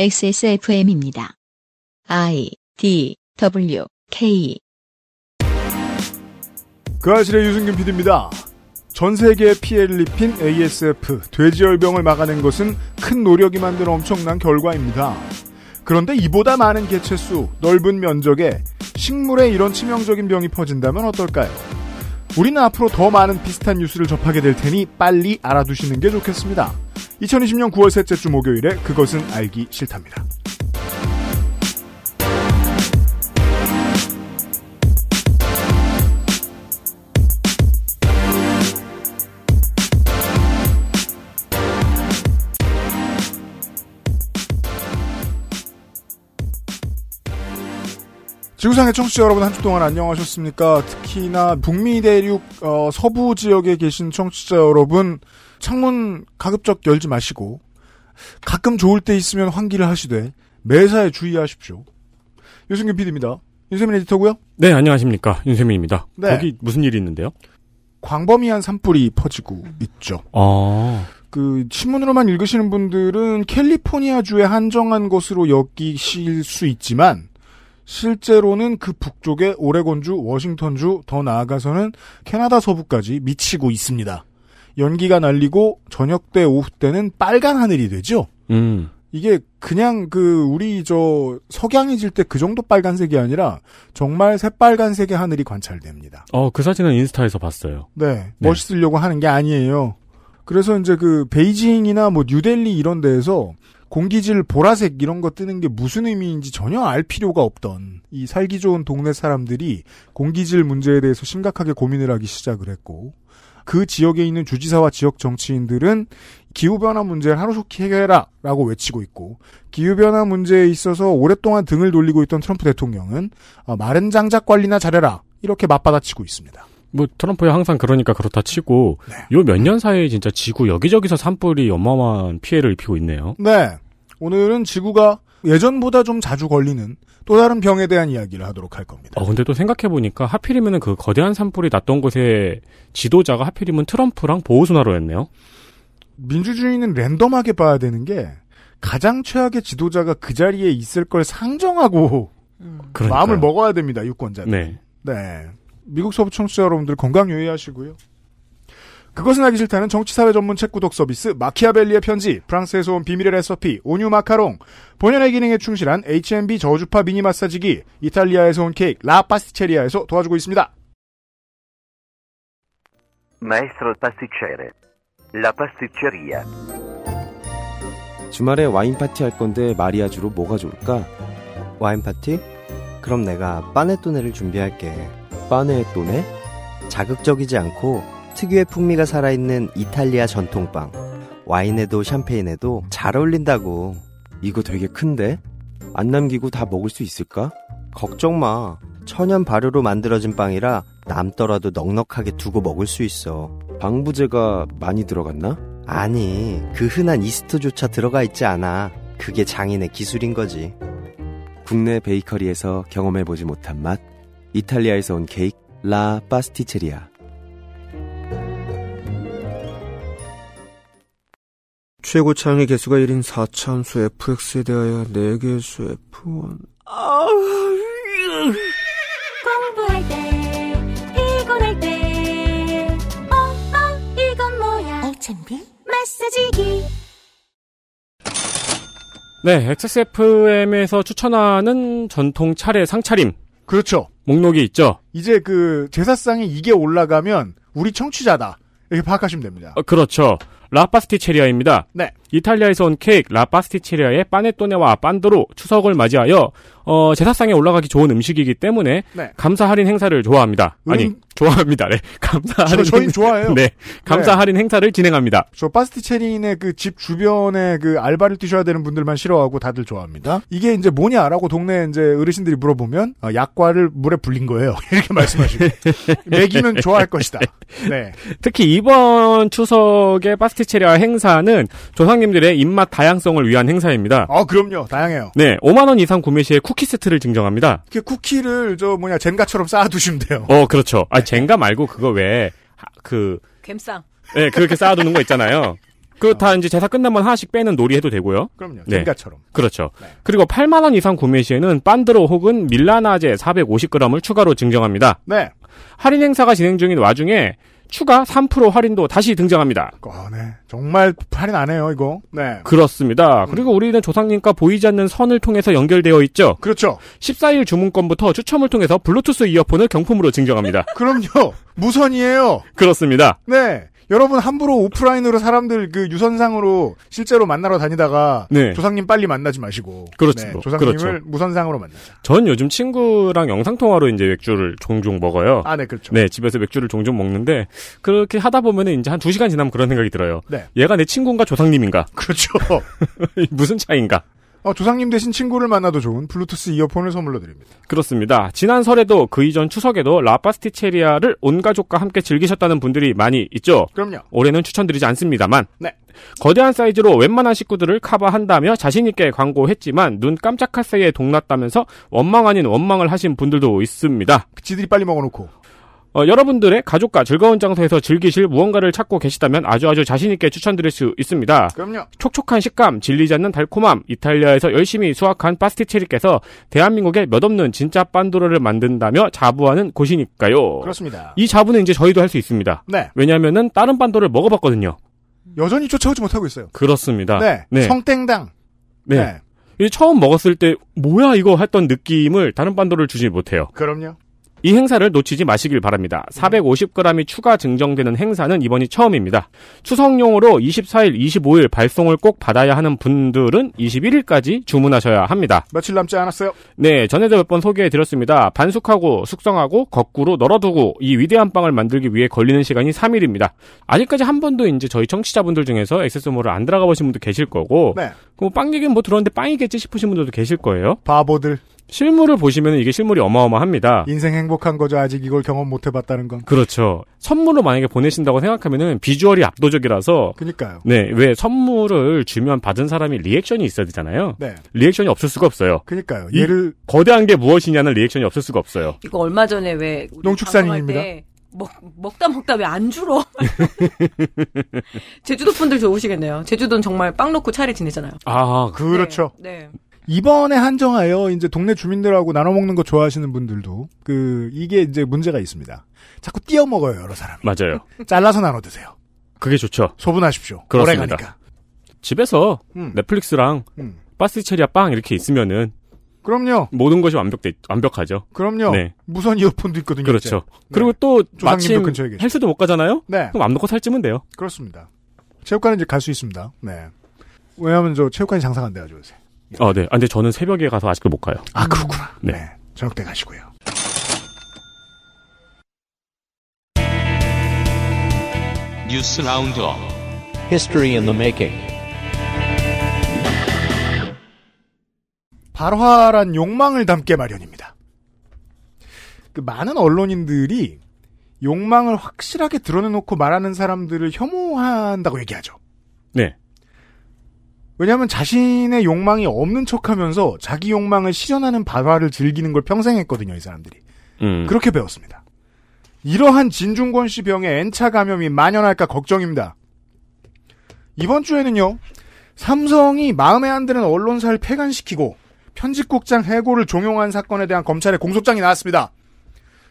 XSFM입니다. I D W K 그 아실의 유승균 PD입니다. 전 세계에 피해를 입힌 ASF, 돼지열병을 막아낸 것은 큰 노력이 만든 엄청난 결과입니다. 그런데 이보다 많은 개체수, 넓은 면적에 식물에 이런 치명적인 병이 퍼진다면 어떨까요? 우리는 앞으로 더 많은 비슷한 뉴스를 접하게 될 테니 빨리 알아두시는 게 좋겠습니다. 2020년 9월 셋째 주 목요일에 그것은 알기 싫답니다. 지구상의 청취자 여러분 한 주 동안 안녕하셨습니까? 특히나 북미 대륙 어, 서부 지역에 계신 청취자 여러분 창문 가급적 열지 마시고 가끔 좋을 때 있으면 환기를 하시되 매사에 주의하십시오. 유승균 PD입니다. 윤세민 에디터고요. 네, 안녕하십니까. 윤세민입니다. 네. 거기 무슨 일이 있는데요? 광범위한 산불이 퍼지고 있죠. 아, 그 신문으로만 읽으시는 분들은 캘리포니아주에 한정한 것으로 여기실 수 있지만 실제로는 그 북쪽에 오레곤주, 워싱턴주, 더 나아가서는 캐나다 서부까지 미치고 있습니다. 연기가 날리고 저녁 때 오후 때는 빨간 하늘이 되죠. 음, 이게 그냥 그 우리 저 석양해질 때 그 정도 빨간색이 아니라 정말 새빨간색의 하늘이 관찰됩니다. 어, 그 사진은 인스타에서 봤어요. 네, 네. 멋있으려고 하는 게 아니에요. 그래서 이제 그 베이징이나 뭐 뉴델리 이런 데에서 공기질 보라색 이런 거 뜨는 게 무슨 의미인지 전혀 알 필요가 없던 이 살기 좋은 동네 사람들이 공기질 문제에 대해서 심각하게 고민을 하기 시작을 했고 그 지역에 있는 주지사와 지역 정치인들은 기후변화 문제를 하루속히 해결해라 라고 외치고 있고 기후변화 문제에 있어서 오랫동안 등을 돌리고 있던 트럼프 대통령은 어, 마른 장작 관리나 잘해라 이렇게 맞받아치고 있습니다. 뭐 트럼프야 항상 그러니까 그렇다 치고 네. 요몇 년 사이에 진짜 지구 여기저기서 산불이 어마어마한 피해를 입히고 있네요. 네. 오늘은 지구가 예전보다 좀 자주 걸리는 또 다른 병에 대한 이야기를 하도록 할 겁니다. 어, 근데 또 생각해보니까 하필이면은 그 거대한 산불이 났던 곳에 지도자가 하필이면 트럼프랑 보호수나로였네요. 민주주의는 랜덤하게 봐야 되는 게 가장 최악의 지도자가 그 자리에 있을 걸 상정하고 그러니까요. 마음을 먹어야 됩니다. 유권자들. 네. 네. 미국 서부 청취자 여러분들 건강 유의하시고요. 그것은 하기 싫다는 정치사회 전문 책 구독 서비스 마키아벨리의 편지, 프랑스에서 온 비밀의 레시피, 오뉴 마카롱, 본연의 기능에 충실한 H&B 저주파 미니 마사지기, 이탈리아에서 온 케이크, 라 파스티체리아에서 도와주고 있습니다. Maestro pasticcere. La pasticceria. 주말에 와인 파티 할 건데 마리아주로 뭐가 좋을까? 와인 파티? 그럼 내가 빠네토네를 준비할게. 빠네또네? 자극적이지 않고 특유의 풍미가 살아있는 이탈리아 전통빵. 와인에도 샴페인에도 잘 어울린다고. 이거 되게 큰데? 안 남기고 다 먹을 수 있을까? 걱정 마. 천연 발효로 만들어진 빵이라 남더라도 넉넉하게 두고 먹을 수 있어. 방부제가 많이 들어갔나? 아니, 그 흔한 이스트조차 들어가 있지 않아. 그게 장인의 기술인 거지. 국내 베이커리에서 경험해보지 못한 맛 이탈리아에서 온 케이크 라 파스티체리아 최고차항의 개수가 1인 4차함수 fx에 대하여 4개수 f1 공부할 때 피곤할 때 어, 어, 이건 뭐야 H&B 마사지기 네, XSFM에서 추천하는 전통 차례 상차림 그렇죠. 목록이 있죠. 이제 그 제사상에 이게 올라가면 우리 청취자다. 이렇게 파악하시면 됩니다. 어, 그렇죠. 라파스티 체리아입니다. 네. 이탈리아에서 온 케이크 라파스티체리아의 빠네토네와 빤도로 추석을 맞이하여 어, 제사상에 올라가기 좋은 음식이기 때문에 네. 감사 할인 행사를 좋아합니다. 아니 음. 좋아합니다. 네. 감사 저, 할인 저희 행- 좋아해요. 네. 감사 할인 행사를 진행합니다. 저 파스티체리인의 그 집 주변에 그 알바를 뛰셔야 되는 분들만 싫어하고 다들 좋아합니다. 이게 이제 뭐냐라고 동네 이제 어르신들이 물어보면 어, 약과를 물에 불린 거예요. 이렇게 말씀하시고 먹이면 좋아할 것이다. 네. 특히 이번 추석의 파스티체리아 행사는 조상 님들의 입맛 다양성을 위한 행사입니다. 어 그럼요. 다양해요. 네, 5만 원 이상 구매 시에 쿠키 세트를 증정합니다. 이렇게 쿠키를 저 뭐냐 젠가처럼 쌓아두시면 돼요. 어, 그렇죠. 아, 젠가 말고 그거 왜, 하- 그, 갬상. 네, 그렇게 쌓아두는 거 있잖아요. 그다 이제 제사 끝나면 하나씩 빼는 놀이 해도 되고요. 그럼요. 네. 젠가처럼. 그렇죠. 네. 그리고 8만 원 이상 구매 시에는 반드로 혹은 밀라나제 450g을 추가로 증정합니다. 네. 할인 행사가 진행 중인 와중에 추가 3% 할인도 다시 등장합니다. 어, 네. 정말 할인 안 해요, 이거. 네. 그렇습니다. 그리고 우리는 조상님과 보이지 않는 선을 통해서 연결되어 있죠. 그렇죠. 14일 주문권부터 추첨을 통해서 블루투스 이어폰을 경품으로 증정합니다. 그럼요. 무선이에요. 그렇습니다. 네. 여러분 함부로 오프라인으로 사람들 그 유선상으로 실제로 만나러 다니다가 네. 조상님 빨리 만나지 마시고 그렇죠. 네, 조상님을 그렇죠. 무선상으로 만나자. 전 요즘 친구랑 영상통화로 이제 맥주를 종종 먹어요. 아, 네, 그렇죠. 네, 집에서 맥주를 종종 먹는데 그렇게 하다 보면은 이제 한 두 시간 지나면 그런 생각이 들어요. 네. 얘가 내 친구인가 조상님인가? 그렇죠. 무슨 차이인가? 어, 조상님 대신 친구를 만나도 좋은 블루투스 이어폰을 선물로 드립니다. 그렇습니다. 지난 설에도 그 이전 추석에도 라파스티체리아를 온 가족과 함께 즐기셨다는 분들이 많이 있죠. 그럼요. 올해는 추천드리지 않습니다만. 네. 거대한 사이즈로 웬만한 식구들을 커버한다며 자신있게 광고했지만 눈 깜짝할 새에 동났다면서 원망 아닌 원망을 하신 분들도 있습니다. 지들이 빨리 먹어놓고. 어, 여러분들의 가족과 즐거운 장소에서 즐기실 무언가를 찾고 계시다면 아주 아주 자신있게 추천드릴 수 있습니다. 그럼요. 촉촉한 식감, 질리지 않는 달콤함, 이탈리아에서 열심히 수확한 파스티체리께서 대한민국에 몇 없는 진짜 빤도르를 만든다며 자부하는 곳이니까요. 그렇습니다. 이 자부는 이제 저희도 할 수 있습니다. 네. 왜냐하면은 다른 빤도를 먹어봤거든요. 여전히 쫓아오지 못하고 있어요. 그렇습니다. 네. 네. 성땡당. 네. 네. 이 처음 먹었을 때 뭐야 이거 했던 느낌을 다른 빤도를 주지 못해요. 그럼요. 이 행사를 놓치지 마시길 바랍니다. 450g이 추가 증정되는 행사는 이번이 처음입니다. 추석용으로 24일, 25일 발송을 꼭 받아야 하는 분들은 21일까지 주문하셔야 합니다. 며칠 남지 않았어요. 네, 전에도 몇 번 소개해드렸습니다. 반숙하고 숙성하고 거꾸로 널어두고 이 위대한 빵을 만들기 위해 걸리는 시간이 3일입니다. 아직까지 한 번도 이제 저희 청취자분들 중에서 액세스몰을 안 들어가 보신 분도 계실 거고, 네. 그빵 얘기는 뭐 들었는데 빵이겠지 싶으신 분들도 계실 거예요. 바보들. 실물을 보시면 이게 실물이 어마어마합니다. 인생 행복한 거죠. 아직 이걸 경험 못 해봤다는 건. 그렇죠. 선물로 만약에 보내신다고 생각하면은 비주얼이 압도적이라서 그니까요. 네, 왜 선물을 주면 받은 사람이 리액션이 있어야 되잖아요. 네. 리액션이 없을 수가 없어요. 그니까요. 이- 얘를 거대한 게 무엇이냐는 리액션이 없을 수가 없어요. 이거 얼마 전에 왜 농축산인입니다. 먹, 먹다 먹다 왜 안 줄어? 제주도 분들 좋으시겠네요. 제주도는 정말 빵 넣고 차례 지내잖아요. 아, 그렇죠. 네. 네. 이번에 한정하여 이제 동네 주민들하고 나눠 먹는 거 좋아하시는 분들도 그 이게 이제 문제가 있습니다. 자꾸 띄어 먹어요 여러 사람이. 맞아요. 잘라서 나눠 드세요. 그게 좋죠. 소분하십시오. 그렇습니다. 오래 가니까. 집에서 음. 넷플릭스랑 음. 파스티체리아 빵 이렇게 있으면은 그럼요. 모든 것이 완벽돼 완벽하죠. 그럼요. 네. 무선 이어폰도 있거든요. 그렇죠. 이제. 그리고 또 마침 근처에. 헬스도 못 가잖아요. 네. 그럼 맘 놓고 살찌면 돼요. 그렇습니다. 체육관은 이제 갈 수 있습니다. 네. 왜냐하면 저 체육관이 장사가 안 돼가지고 요새. 어, 네. 아, 근데 저는 새벽에 가서 아직도 못 가요. 아 그렇구나. 네. 네. 저녁 때 가시고요. 뉴스 roundup History in the making. 발화란 욕망을 담게 마련입니다. 그 많은 언론인들이 욕망을 확실하게 드러내놓고 말하는 사람들을 혐오한다고 얘기하죠. 네. 왜냐하면 자신의 욕망이 없는 척하면서 자기 욕망을 실현하는 발화를 즐기는 걸 평생 했거든요, 이 사람들이. 음. 그렇게 배웠습니다. 이러한 진중권 씨 병에 N차 감염이 만연할까 걱정입니다. 이번 주에는요, 삼성이 마음에 안 드는 언론사를 폐간시키고 편집국장 해고를 종용한 사건에 대한 검찰의 공소장이 나왔습니다.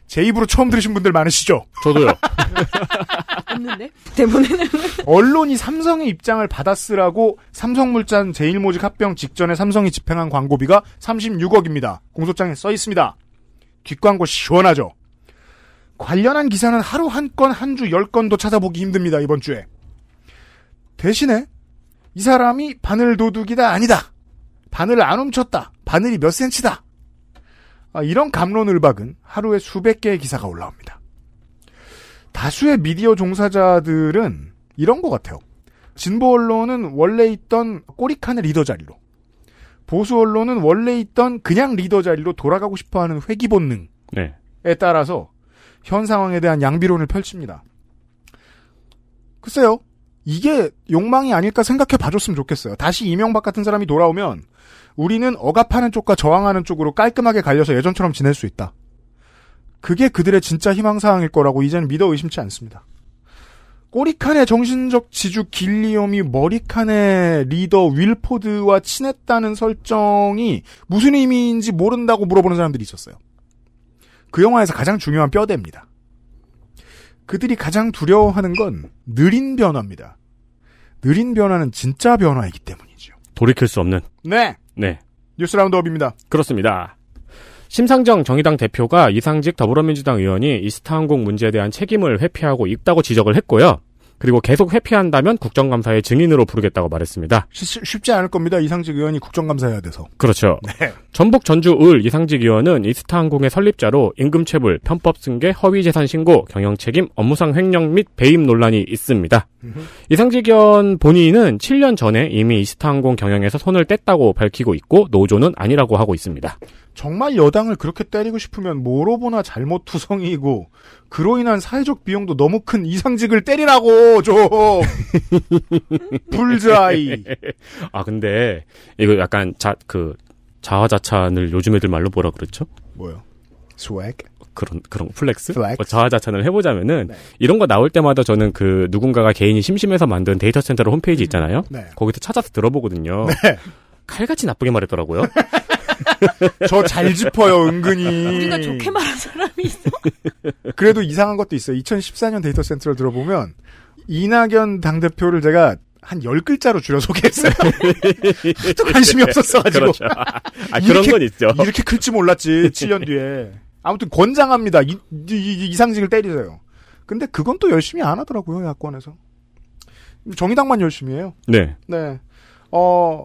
제 입으로 처음 들으신 분들 많으시죠? 저도요. 없는데? 대본에는? 언론이 삼성의 입장을 받아쓰라고 삼성물산 제일모직 합병 직전에 삼성이 집행한 광고비가 36억입니다. 공소장에 써 있습니다. 뒷광고 시원하죠? 관련한 기사는 하루 한 건, 한 주 열 건도 찾아보기 힘듭니다, 이번 주에. 대신에, 이 사람이 바늘 도둑이다, 아니다. 바늘을 안 훔쳤다. 바늘이 몇 센치다. 아, 이런 감론을박은 하루에 수백 개의 기사가 올라옵니다. 다수의 미디어 종사자들은 이런 것 같아요. 진보 언론은 원래 있던 꼬리칸의 리더 자리로, 보수 언론은 원래 있던 그냥 리더 자리로 돌아가고 싶어 하는 회귀 본능에 네. 따라서 현 상황에 대한 양비론을 펼칩니다. 글쎄요, 이게 욕망이 아닐까 생각해 봐줬으면 좋겠어요. 다시 이명박 같은 사람이 돌아오면 우리는 억압하는 쪽과 저항하는 쪽으로 깔끔하게 갈려서 예전처럼 지낼 수 있다. 그게 그들의 진짜 희망사항일 거라고 이제는 믿어 의심치 않습니다. 꼬리칸의 정신적 지주 길리엄이 머리칸의 리더 윌포드와 친했다는 설정이 무슨 의미인지 모른다고 물어보는 사람들이 있었어요. 그 영화에서 가장 중요한 뼈대입니다. 그들이 가장 두려워하는 건 느린 변화입니다. 느린 변화는 진짜 변화이기 때문이죠. 돌이킬 수 없는. 네. 네. 뉴스 라운드업입니다. 그렇습니다. 심상정 정의당 대표가 이상직 더불어민주당 의원이 이스타항공 문제에 대한 책임을 회피하고 있다고 지적을 했고요. 그리고 계속 회피한다면 국정감사의 증인으로 부르겠다고 말했습니다. 쉬- 쉽지 않을 겁니다. 이상직 의원이 국정감사해야 돼서. 그렇죠. 네. 전북 전주 을 이상직 의원은 이스타항공의 설립자로 임금체불, 편법 승계, 허위재산 신고, 경영책임, 업무상 횡령 및 배임 논란이 있습니다. 이상직 의원 본인은 7년 전에 이미 이스타항공 경영에서 손을 뗐다고 밝히고 있고 노조는 아니라고 하고 있습니다. 정말 여당을 그렇게 때리고 싶으면 뭐로 보나 잘못 투성이고 그로 인한 사회적 비용도 너무 큰 이상직을 때리라고 좀 불자이 아 근데 이거 약간 자 그 자화자찬을 요즘 애들 말로 뭐라 그랬죠? 뭐요? swag 그런 그런 flex? flex. 뭐 자화자찬을 해보자면은 네. 이런 거 나올 때마다 저는 그 누군가가 개인이 심심해서 만든 데이터 센터 홈페이지 있잖아요. 네. 거기서 찾아서 들어보거든요. 네. 칼같이 나쁘게 말했더라고요. 저 잘 짚어요 은근히 우리가 좋게 말한 사람이 있어. 그래도 이상한 것도 있어요 2014년 데이터 센터를 들어보면 이낙연 당대표를 제가 한 10글자로 줄여 소개했어요 하도 관심이 없었어가지고 그렇죠. 아 그런 이렇게- 건 있죠. 이렇게 클지 몰랐지 7년 뒤에 아무튼 권장합니다 이, 이, 이- 이상직을 때리세요 근데 그건 또 열심히 안 하더라고요 야권에서 정의당만 열심히 해요 네. 네. 어,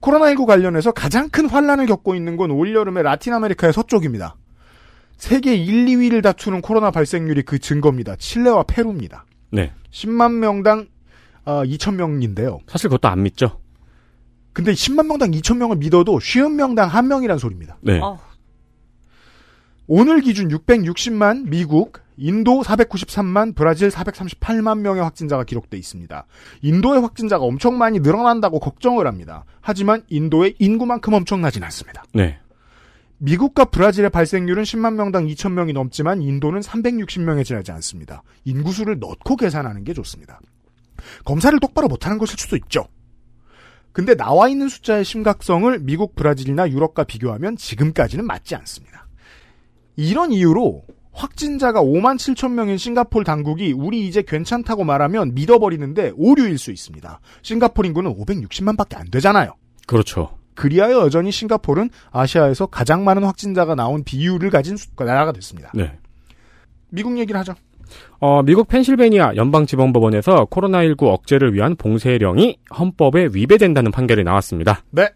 코로나19 관련해서 가장 큰 환란을 겪고 있는 건 올여름에 라틴 아메리카의 서쪽입니다. 세계 1, 2위를 다투는 코로나 발생률이 그 증거입니다. 칠레와 페루입니다. 네. 10만 명당 어, 2천 명인데요. 사실 그것도 안 믿죠. 근데 10만 명당 2천 명을 믿어도 50명당 1명이란 소리입니다. 네. 어, 오늘 기준 660만 미국, 인도 493만, 브라질 438만 명의 확진자가 기록돼 있습니다. 인도의 확진자가 엄청 많이 늘어난다고 걱정을 합니다. 하지만 인도의 인구만큼 엄청나진 않습니다. 네. 미국과 브라질의 발생률은 10만 명당 2천 명이 넘지만 인도는 360명에 지나지 않습니다. 인구수를 넣고 계산하는 게 좋습니다. 검사를 똑바로 못하는 것일 수도 있죠. 근데 나와 있는 숫자의 심각성을 미국, 브라질이나 유럽과 비교하면 지금까지는 맞지 않습니다. 이런 이유로 확진자가 5만 7천 명인 싱가폴 당국이 우리 이제 괜찮다고 말하면 믿어버리는데 오류일 수 있습니다. 싱가폴 인구는 560만밖에 안 되잖아요. 그렇죠. 그리하여 여전히 싱가폴은 아시아에서 가장 많은 확진자가 나온 비율을 가진 수- 나라가 됐습니다. 네. 미국 얘기를 하죠. 어, 미국 펜실베니아 연방지방법원에서 코로나19 억제를 위한 봉쇄령이 헌법에 위배된다는 판결이 나왔습니다. 네.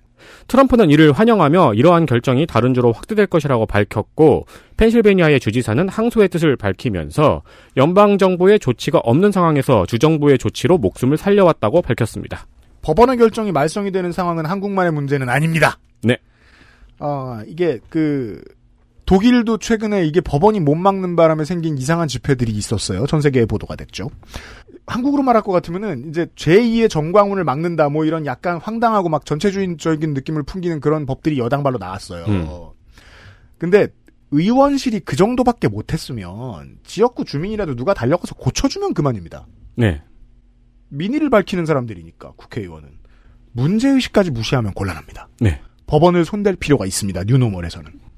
트럼프는 이를 환영하며 이러한 결정이 다른 주로 확대될 것이라고 밝혔고 펜실베니아의 주지사는 항소의 뜻을 밝히면서 연방 정부의 조치가 없는 상황에서 주 정부의 조치로 목숨을 살려왔다고 밝혔습니다. 법원의 결정이 말썽이 되는 상황은 한국만의 문제는 아닙니다. 네. 어, 이게 그 독일도 최근에 이게 법원이 못 막는 바람에 생긴 이상한 집회들이 있었어요. 전 세계에 보도가 됐죠. 한국으로 말할 것 같으면은 이제 제2의 정광훈을 막는다 뭐 이런 약간 황당하고 막 전체주의적인 느낌을 풍기는 그런 법들이 여당발로 나왔어요. 음. 근데 의원실이 그 정도밖에 못했으면 지역구 주민이라도 누가 달려가서 고쳐주면 그만입니다. 네. 민의를 밝히는 사람들이니까 국회의원은 문제의식까지 무시하면 곤란합니다. 네. 법원을 손댈 필요가 있습니다. 뉴노멀에서는.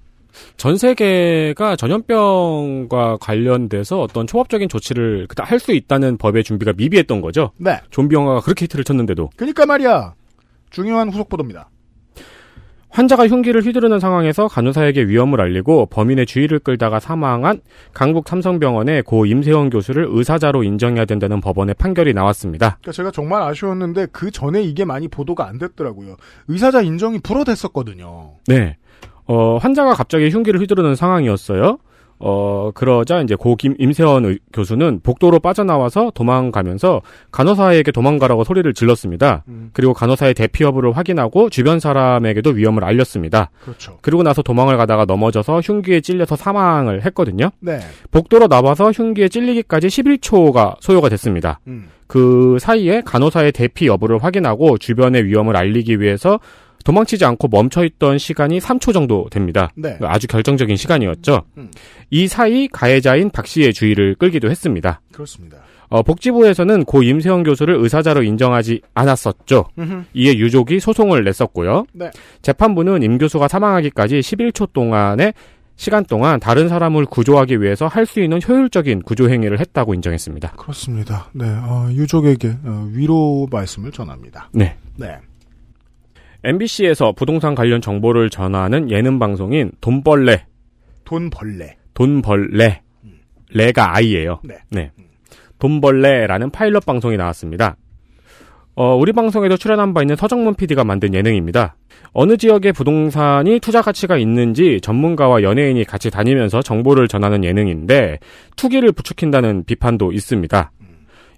전 세계가 전염병과 관련돼서 어떤 초법적인 조치를 할수 있다는 법의 준비가 미비했던 거죠. 네. 좀비 영화가 그렇게 히트를 쳤는데도 그러니까 말이야. 중요한 후속 보도입니다. 환자가 흉기를 휘두르는 상황에서 간호사에게 위험을 알리고 범인의 주의를 끌다가 사망한 강북 삼성병원의 고 임세원 교수를 의사자로 인정해야 된다는 법원의 판결이 나왔습니다. 그러니까 제가 정말 아쉬웠는데 그 전에 이게 많이 보도가 안 됐더라고요. 의사자 인정이 불어댔었거든요. 네. 어, 환자가 갑자기 흉기를 휘두르는 상황이었어요. 어, 그러자 이제 고 김, 임세원 의- 교수는 복도로 빠져나와서 도망가면서 간호사에게 도망가라고 소리를 질렀습니다. 음. 그리고 간호사의 대피 여부를 확인하고 주변 사람에게도 위험을 알렸습니다. 그렇죠. 그리고 나서 도망을 가다가 넘어져서 흉기에 찔려서 사망을 했거든요. 네. 복도로 나와서 흉기에 찔리기까지 11초가 소요가 됐습니다. 음. 그 사이에 간호사의 대피 여부를 확인하고 주변의 위험을 알리기 위해서 도망치지 않고 멈춰있던 시간이 3초 정도 됩니다. 네. 아주 결정적인 시간이었죠. 음. 이 사이 가해자인 박 씨의 주의를 끌기도 했습니다. 그렇습니다. 어, 복지부에서는 고 임세영 교수를 의사자로 인정하지 않았었죠. 음흠. 이에 유족이 소송을 냈었고요. 네. 재판부는 임 교수가 사망하기까지 11초 동안의 시간 동안 다른 사람을 구조하기 위해서 할 수 있는 효율적인 구조 행위를 했다고 인정했습니다. 그렇습니다. 네, 어, 유족에게 어, 위로 말씀을 전합니다. 네. 네. MBC에서 부동산 관련 정보를 전하는 예능 방송인 돈벌레, 돈벌레. 돈벌레, 레가 아이예요. 네. 돈벌레라는 파일럿 방송이 나왔습니다. 어, 우리 방송에도 출연한 바 있는 서정문 PD가 만든 예능입니다. 어느 지역의 부동산이 투자 가치가 있는지 전문가와 연예인이 같이 다니면서 정보를 전하는 예능인데 투기를 부추긴다는 비판도 있습니다.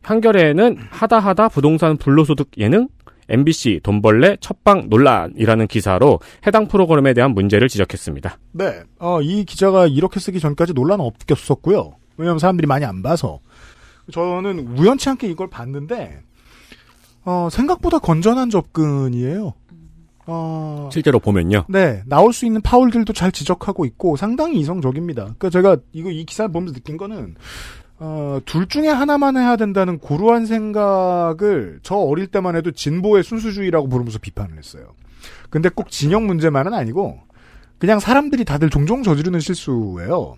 한겨레는 하다하다 부동산 불로소득 예능 MBC 돈벌레 첫방 논란이라는 기사로 해당 프로그램에 대한 문제를 지적했습니다. 네. 어, 이 기자가 이렇게 쓰기 전까지 논란 없겠었고요. 왜냐하면 사람들이 많이 안 봐서. 저는 우연치 않게 이걸 봤는데, 어, 생각보다 건전한 접근이에요. 어, 실제로 보면요. 네, 나올 수 있는 파울들도 잘 지적하고 있고 상당히 이성적입니다. 그러니까 제가 이거 이 기사를 보면서 느낀 거는 어, 둘 중에 하나만 해야 된다는 고루한 생각을 저 어릴 때만 해도 진보의 순수주의라고 부르면서 비판을 했어요. 근데 꼭 진영 문제만은 아니고 그냥 사람들이 다들 종종 저지르는 실수예요.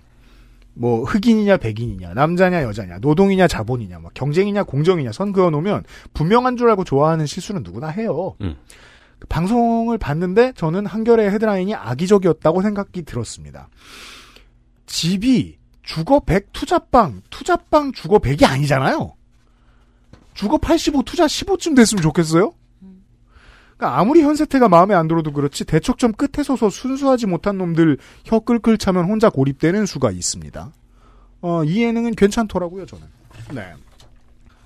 뭐 흑인이냐 백인이냐 남자냐 여자냐 노동이냐 자본이냐 뭐 경쟁이냐 공정이냐 선 그어놓으면 분명한 줄 알고 좋아하는 실수는 누구나 해요. 음. 그 방송을 봤는데 저는 한겨레 헤드라인이 악의적이었다고 생각이 들었습니다. 집이 주거 100 투자빵, 투자빵 주거 100이 아니잖아요. 주거 85 투자 15쯤 됐으면 좋겠어요? 그러니까 아무리 현세태가 마음에 안 들어도 그렇지 대척점 끝에 서서 순수하지 못한 놈들 혀 끌끌 차면 혼자 고립되는 수가 있습니다. 어, 이 예능은 괜찮더라고요, 저는. 네.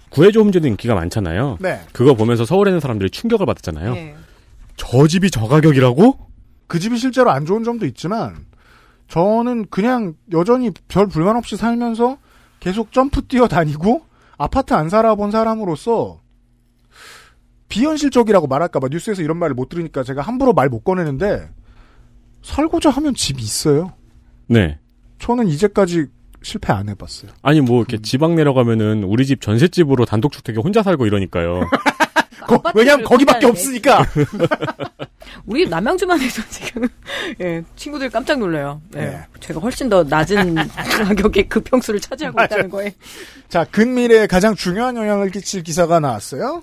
구해줘 홈즈도 인기가 많잖아요. 네. 그거 보면서 서울에 있는 사람들이 충격을 받았잖아요. 네. 저 집이 저 가격이라고? 그 집이 실제로 안 좋은 점도 있지만 저는 그냥 여전히 별 불만 없이 살면서 계속 점프 뛰어 다니고 아파트 안 살아본 사람으로서 비현실적이라고 말할까봐 뉴스에서 이런 말을 못 들으니까 제가 함부로 말 못 꺼내는데 살고자 하면 집이 있어요. 네. 저는 이제까지 실패 안 해봤어요. 아니 뭐 이렇게 지방 내려가면은 우리 집 전셋집으로 단독주택에 혼자 살고 이러니까요. 거- 왜냐면 거기밖에 없으니까. 우리 남양주만 해도 지금 예, 친구들 깜짝 놀라요. 예, 네. 제가 훨씬 더 낮은 가격의 그 평수를 차지하고 있다는 거에. 자, 근미래에 가장 중요한 영향을 끼칠 기사가 나왔어요.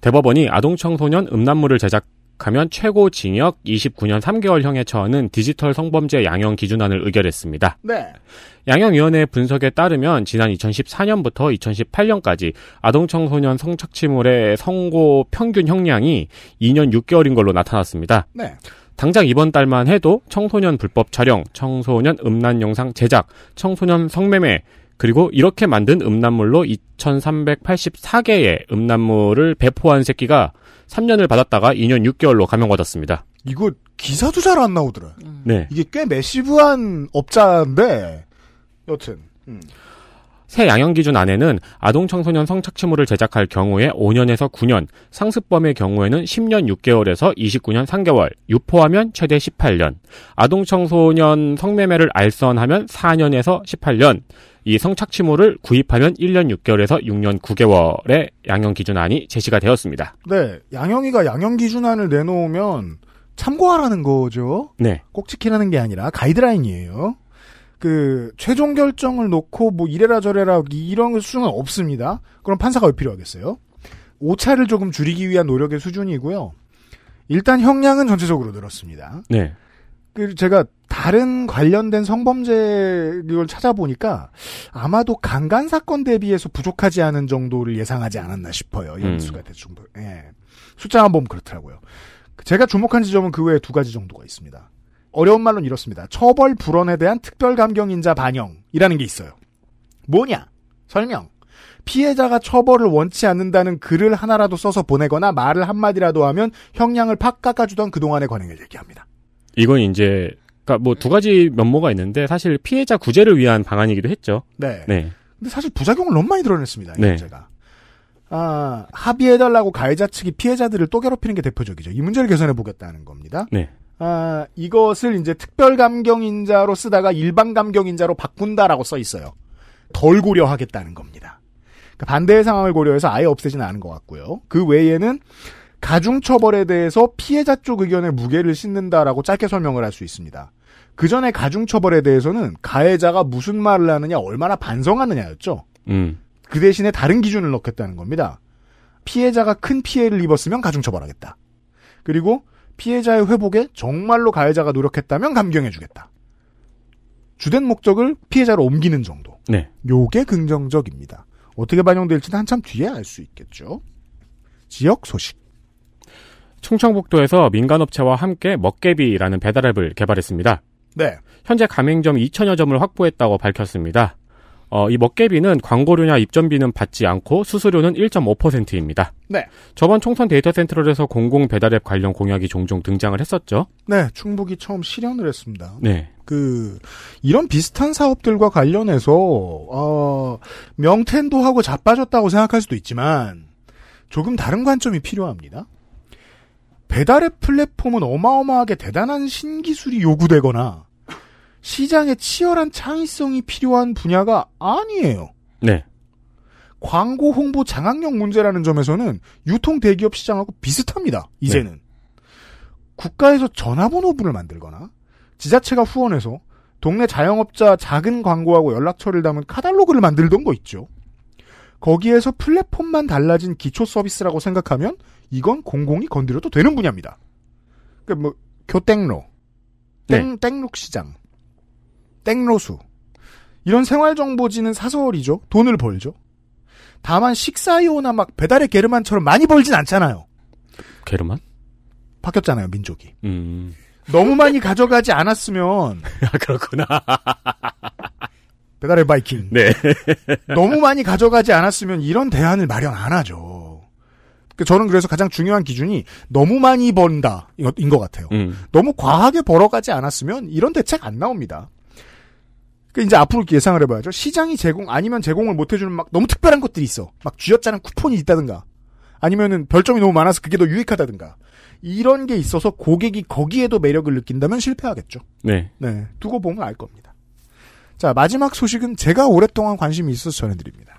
대법원이 아동청소년 음란물을 제작 하면 최고 징역 29년 3개월형에 처하는 디지털 성범죄 양형 기준안을 의결했습니다. 네. 양형위원회 분석에 따르면 지난 2014년부터 2018년까지 아동청소년 성착취물의 선고 평균 형량이 2년 6개월인 걸로 나타났습니다. 네. 당장 이번 달만 해도 청소년 불법 촬영, 청소년 음란 영상 제작, 청소년 성매매, 그리고 이렇게 만든 음란물로 2384개의 음란물을 배포한 새끼가 3년을 받았다가 2년 6개월로 감형받았습니다. 이거 기사도 잘 안 나오더라. 네. 이게 꽤 매시브한 업자인데 여튼 음. 새 양형 기준 안에는 아동 청소년 성착취물을 제작할 경우에 5년에서 9년, 상습범의 경우에는 10년 6개월에서 29년 3개월, 유포하면 최대 18년, 아동 청소년 성매매를 알선하면 4년에서 18년, 이 성착취물을 구입하면 1년 6개월에서 6년 9개월의 양형 기준안이 제시가 되었습니다. 네, 양형이가 양형 기준안을 내놓으면 참고하라는 거죠. 네. 꼭 지키라는 게 아니라 가이드라인이에요. 그 최종 결정을 놓고 뭐 이래라 저래라 이런 수는 없습니다. 그럼 판사가 왜 필요하겠어요? 오차를 조금 줄이기 위한 노력의 수준이고요. 일단 형량은 전체적으로 늘었습니다. 네. 그 제가 다른 관련된 성범죄 를 찾아보니까 아마도 강간 사건 대비해서 부족하지 않은 정도를 예상하지 않았나 싶어요. 음. 연수가 대충 보- 예. 숫자만 보면 그렇더라고요. 제가 주목한 지점은 그 외에 두 가지 정도가 있습니다. 어려운 말로는 이렇습니다. 처벌 불원에 대한 특별 감경 인자 반영이라는 게 있어요. 뭐냐? 설명. 피해자가 처벌을 원치 않는다는 글을 하나라도 써서 보내거나 말을 한마디라도 하면 형량을 팍 깎아주던 그동안의 관행을 얘기합니다. 이건 이제, 그니까 뭐 두 가지 면모가 있는데 사실 피해자 구제를 위한 방안이기도 했죠. 네. 네. 근데 사실 부작용을 너무 많이 드러냈습니다. 이 네. 문제가. 아, 합의해달라고 가해자 측이 피해자들을 또 괴롭히는 게 대표적이죠. 이 문제를 개선해 보겠다는 겁니다. 네. 아, 이것을 이제 특별 감경인자로 쓰다가 일반 감경인자로 바꾼다라고 써 있어요. 덜 고려하겠다는 겁니다. 그러니까 반대의 상황을 고려해서 아예 없애지는 않은 것 같고요. 그 외에는 가중처벌에 대해서 피해자 쪽 의견에 무게를 싣는다라고 짧게 설명을 할 수 있습니다. 그 전에 가중처벌에 대해서는 가해자가 무슨 말을 하느냐, 얼마나 반성하느냐였죠. 음. 그 대신에 다른 기준을 넣겠다는 겁니다. 피해자가 큰 피해를 입었으면 가중처벌하겠다. 그리고 피해자의 회복에 정말로 가해자가 노력했다면 감경해주겠다. 주된 목적을 피해자로 옮기는 정도. 네. 요게 긍정적입니다. 어떻게 반영될지는 한참 뒤에 알 수 있겠죠. 지역 소식. 충청북도에서 민간업체와 함께 먹개비라는 배달앱을 개발했습니다. 네. 현재 가맹점 2천여 점을 확보했다고 밝혔습니다. 어, 이 먹개비는 광고료냐 입점비는 받지 않고 수수료는 1.5%입니다. 네. 저번 총선 데이터 센트럴에서 공공 배달앱 관련 공약이 종종 등장을 했었죠. 네, 충북이 처음 실현을 했습니다. 네. 그 이런 비슷한 사업들과 관련해서 어, 명텐도 하고 자빠졌다고 생각할 수도 있지만 조금 다른 관점이 필요합니다. 배달앱 플랫폼은 어마어마하게 대단한 신기술이 요구되거나 시장에 치열한 창의성이 필요한 분야가 아니에요. 네. 광고 홍보 장악력 문제라는 점에서는 유통 대기업 시장하고 비슷합니다. 이제는 국가에서 전화번호부를 만들거나 지자체가 후원해서 동네 자영업자 작은 광고하고 연락처를 담은 카탈로그를 만들던 거 있죠. 거기에서 플랫폼만 달라진 기초 서비스라고 생각하면 이건 공공이 건드려도 되는 분야입니다. 그러니까 뭐 교땡로, 땡 땡룩 시장, 땡로수 이런 생활정보지는 사설이죠. 돈을 벌죠. 다만 식사요나 막 배달의 게르만처럼 많이 벌진 않잖아요. 게르만? 바뀌었잖아요, 민족이. 음. 너무 많이 가져가지 않았으면 아, 그렇구나. 배달의 바이킹. 네. 너무 많이 가져가지 않았으면 이런 대안을 마련 안 하죠. 그 저는 그래서 가장 중요한 기준이 너무 많이 번다 인 것 같아요. 음. 너무 과하게 벌어가지 않았으면 이런 대책 안 나옵니다. 그 이제 앞으로 예상을 해봐야죠. 시장이 제공 아니면 제공을 못 해주는 막 너무 특별한 것들이 있어. 막 쥐어짜는 쿠폰이 있다든가, 아니면은 별점이 너무 많아서 그게 더 유익하다든가. 이런 게 있어서 고객이 거기에도 매력을 느낀다면 실패하겠죠. 네. 네, 두고 보면 알 겁니다. 자 마지막 소식은 제가 오랫동안 관심이 있어서 전해드립니다.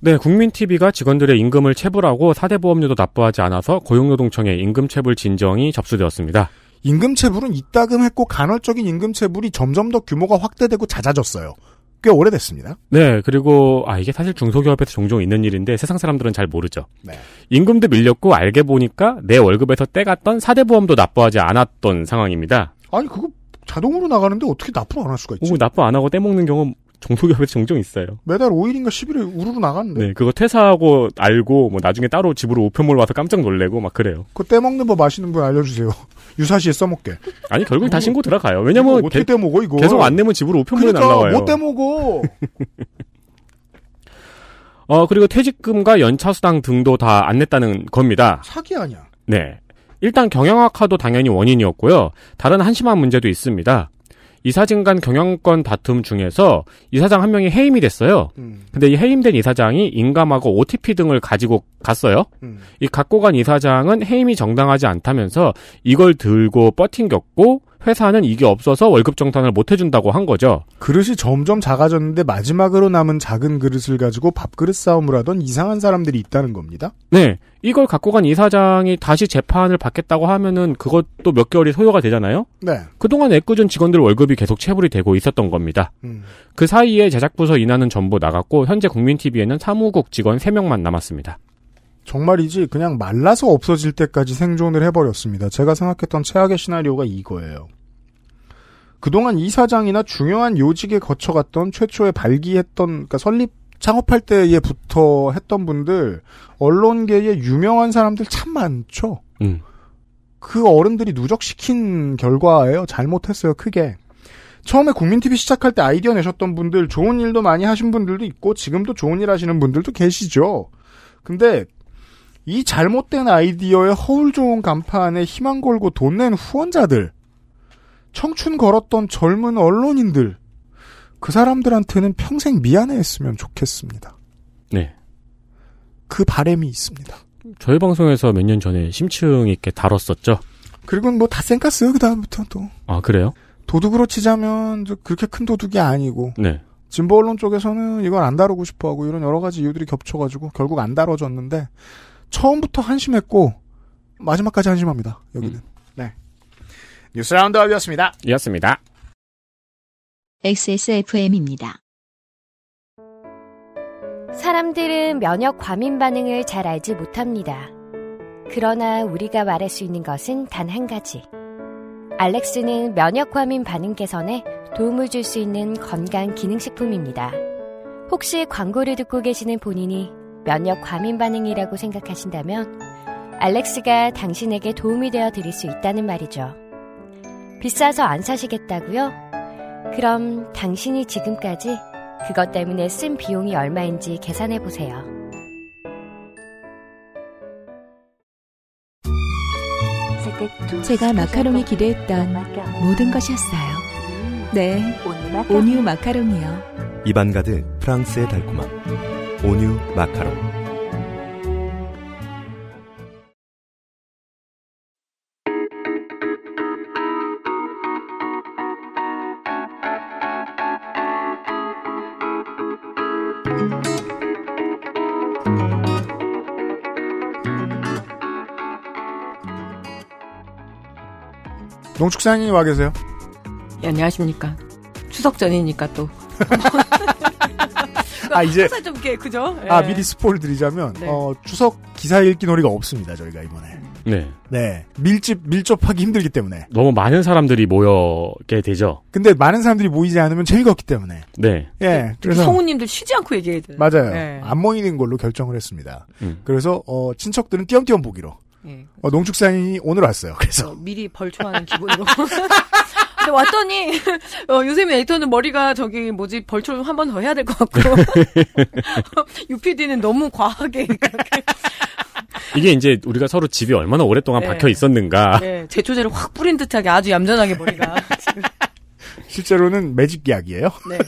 네, 국민TV가 직원들의 임금을 체불하고 사대 보험료도 납부하지 않아서 고용노동청에 임금 체불 진정이 접수되었습니다. 임금 체불은 이따금했고 간헐적인 임금 체불이 점점 더 규모가 확대되고 잦아졌어요. 꽤 오래됐습니다. 네, 그리고 아 이게 사실 중소기업에서 종종 있는 일인데 세상 사람들은 잘 모르죠. 네. 임금도 밀렸고 알게 보니까 내 월급에서 떼갔던 사대보험도 납부하지 않았던 상황입니다. 아니 그거 자동으로 나가는데 어떻게 납부를 안할 수가 있지? 오, 납부 안 하고 떼먹는 경우 중소기업에서 종종 있어요. 매달 5일인가 10일에 우르르 나가는데. 네, 그거 퇴사하고 알고 뭐 나중에 따로 집으로 우편물 와서 깜짝 놀래고 막 그래요. 그 떼먹는 법 아시는 분 알려주세요. 유사시에 써먹게. 아니 결국 다 신고 들어가요. 왜냐면 어떻게 개- 떼먹어 이거? 계속 안 내면 집으로 우편물이 그러니까 날라와요. 못 떼먹어. 어 그리고 퇴직금과 연차수당 등도 다 안 냈다는 겁니다. 사기 아니야. 네. 일단 경영악화도 당연히 원인이었고요. 다른 한심한 문제도 있습니다. 이사진 간 경영권 다툼 중에서 이사장 한 명이 해임이 됐어요. 음. 근데 이 해임된 이사장이 인감하고 OTP 등을 가지고 갔어요. 음. 이 갖고 간 이사장은 해임이 정당하지 않다면서 이걸 들고 뻗팅겼고 회사는 이게 없어서 월급 정산을 못 해준다고 한 거죠. 그릇이 점점 작아졌는데 마지막으로 남은 작은 그릇을 가지고 밥그릇 싸움을 하던 이상한 사람들이 있다는 겁니다. 네. 이걸 갖고 간 이사장이 다시 재판을 받겠다고 하면은 그것도 몇 개월이 소요가 되잖아요? 네. 그동안 애꿎은 직원들 월급이 계속 체불이 되고 있었던 겁니다. 음. 그 사이에 제작부서 인하는 전부 나갔고 현재 국민TV에는 사무국 직원 3명만 남았습니다. 정말이지 그냥 말라서 없어질 때까지 생존을 해버렸습니다. 제가 생각했던 최악의 시나리오가 이거예요. 그동안 이사장이나 중요한 요직에 거쳐갔던 최초에 발기했던 그러니까 설립 창업할 때에부터 했던 분들 언론계에 유명한 사람들 참 많죠. 음. 그 어른들이 누적시킨 결과예요. 잘못했어요. 크게. 처음에 국민TV 시작할 때 아이디어 내셨던 분들 좋은 일도 많이 하신 분들도 있고 지금도 좋은 일 하시는 분들도 계시죠. 근데 이 잘못된 아이디어에 허울 좋은 간판에 희망 걸고 돈 낸 후원자들, 청춘 걸었던 젊은 언론인들, 그 사람들한테는 평생 미안해했으면 좋겠습니다. 네. 그 바램이 있습니다. 저희 방송에서 몇 년 전에 심층 있게 다뤘었죠. 그리고 뭐 다 쌩깠어요 그 다음부터 또 아 그래요? 도둑으로 치자면 저 그렇게 큰 도둑이 아니고 네. 진보 언론 쪽에서는 이걸 안 다루고 싶어하고 이런 여러 가지 이유들이 겹쳐가지고 결국 안 다뤄졌는데 처음부터 한심했고 마지막까지 한심합니다 여기는. 네. 뉴스 라운드업이었습니다. 이었습니다. XSFM입니다. 사람들은 면역 과민 반응을 잘 알지 못합니다. 그러나 우리가 말할 수 있는 것은 단 한 가지. 알렉스는 면역 과민 반응 개선에 도움을 줄 수 있는 건강 기능식품입니다. 혹시 광고를 듣고 계시는 본인이 면역 과민 반응이라고 생각하신다면 알렉스가 당신에게 도움이 되어 드릴 수 있다는 말이죠. 비싸서 안 사시겠다고요? 그럼 당신이 지금까지 그것 때문에 쓴 비용이 얼마인지 계산해 보세요. 제가 마카롱이 기대했던 모든 것이었어요. 네, 온유 마카롱이요. 입안 가득 프랑스의 달콤함. 온유 마카롱. 농축산인이 와 계세요. 예, 안녕하십니까. 추석 전이니까 또. 아, 이제- 항상 좀 이렇게 그죠? 아 예. 미리 스포를 드리자면 네. 어, 추석 기사 읽기 놀이가 없습니다 저희가 이번에. 네. 네 밀집 밀접하기 힘들기 때문에. 너무 많은 사람들이 모여게 되죠. 근데 많은 사람들이 모이지 않으면 재미가 없기 때문에. 네. 예. 그래서 성우님들 쉬지 않고 얘기해야 돼요. 맞아요. 예. 안 모이는 걸로 결정을 했습니다. 음. 그래서 어, 친척들은 띄엄띄엄 보기로. 예. 어, 농축산인이 오늘 왔어요. 그래서 어, 미리 벌초하는 기분으로. 근데 왔더니 어, 요새미 에이터는 머리가 저기 뭐지 벌초 한 번 더 해야 될 것 같고 UPD는 너무 과하게 이게 이제 우리가 서로 집이 얼마나 오랫동안 네. 박혀 있었는가. 예, 제초제를 확 뿌린 듯하게 아주 얌전하게 머리가 지금. 실제로는 매직 이야기예요. 네.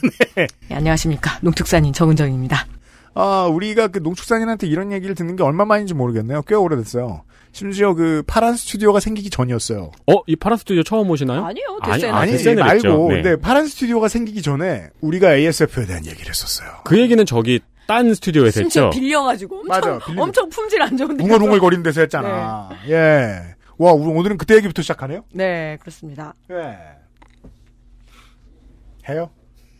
예, 안녕하십니까 농특산인 정은정입니다. 아, 우리가 그 농축산인한테 이런 얘기를 듣는 게 얼마 만인지 모르겠네요. 꽤 오래됐어요. 심지어 그 파란 스튜디오가 생기기 전이었어요. 어, 이 파란 스튜디오 처음 오시나요? 아니요, 아니, 됐어요. 아니, 아니. 말고, 네. 근데 파란 스튜디오가 생기기 전에 우리가 ASF에 대한 얘기를 했었어요. 그 얘기는 저기 딴 스튜디오에서 심지어 했죠. 빌려가지고 엄청 맞아. 엄청 품질 안 좋은데. 웅얼웅얼 거리는 데서 했잖아. 예. 와, 우리 오늘은 그때 얘기부터 시작하네요? 네, 그렇습니다. 예. 해요?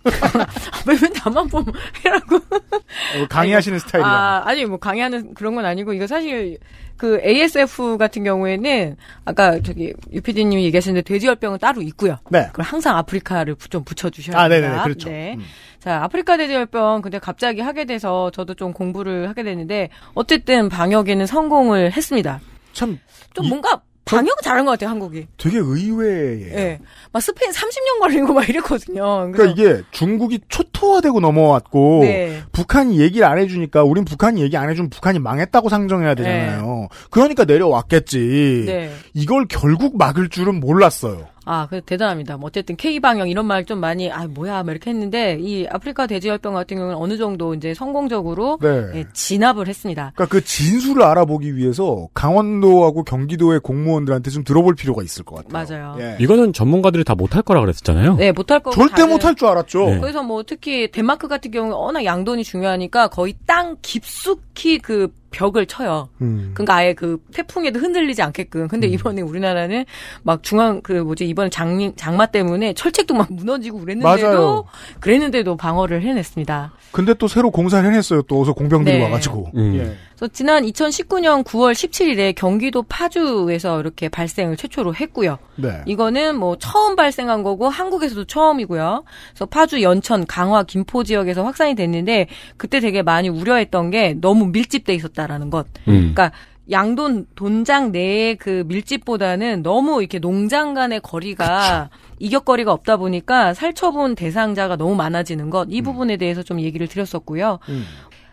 왜, 왜 나만 보면 해라고. 어, 강의하시는 스타일이라. 아, 아니, 뭐, 강의하는 그런 건 아니고, 이거 사실, 그, ASF 같은 경우에는, 아까 저기, 유피디님이 얘기하셨는데, 돼지열병은 따로 있고요. 네. 그걸 항상 아프리카를 부- 좀 붙여주셔야 아, 됩니다. 네네네, 그렇죠. 네. 음. 자, 아프리카 돼지열병, 근데 갑자기 하게 돼서, 저도 좀 공부를 하게 됐는데, 어쨌든 방역에는 성공을 했습니다. 참, 좀 이- 뭔가, 방역은 잘한 것 같아요, 한국이. 되게 의외예요. 예. 막 스페인 30년 걸리고 막 이랬거든요. 그러니까 이게 중국이 초토화되고 넘어왔고 네. 북한이 얘기를 안 해주니까 우린 북한이 얘기 안 해주면 북한이 망했다고 상정해야 되잖아요. 그러니까 내려왔겠지. 네. 이걸 결국 막을 줄은 몰랐어요. 아, 그 대단합니다. 뭐 어쨌든 K 방역 이런 말 좀 많이 아 뭐야 막 이렇게 했는데 이 아프리카 돼지열병 같은 경우는 어느 정도 이제 성공적으로 네. 예, 진압을 했습니다. 그러니까 그 진수를 알아보기 위해서 강원도하고 경기도의 공무원들한테 좀 들어볼 필요가 있을 것 같아요. 맞아요. 예. 이거는 전문가들이 다 못할 거라 그랬었잖아요. 네, 못할 거고 절대 못할 줄 알았죠. 네. 그래서 뭐 특히 덴마크 같은 경우는 워낙 양돈이 중요하니까 거의 땅 깊숙이 그 벽을 쳐요. 음. 그러니까 아예 그 태풍에도 흔들리지 않게끔. 근데 이번에 우리나라는 막 중앙 그 뭐지 이번 장 장마 때문에 철책도 막 무너지고 그랬는데도 맞아요. 그랬는데도 방어를 해냈습니다. 근데 또 새로 공사를 해냈어요. 또 어서 공병들이 네. 와가지고. 음. 예. 그래서 지난 2019년 9월 17일에 경기도 파주에서 이렇게 발생을 최초로 했고요. 네. 이거는 뭐 처음 발생한 거고 한국에서도 처음이고요. 그래서 파주, 연천, 강화, 김포 지역에서 확산이 됐는데 그때 되게 많이 우려했던 게 너무 밀집돼 있었다라는 것. 음. 그러니까 양돈 돈장 내의 그 밀집보다는 너무 이렇게 농장 간의 거리가 이격거리가 없다 보니까 살처분 대상자가 너무 많아지는 것 이 부분에 대해서 좀 얘기를 드렸었고요. 음.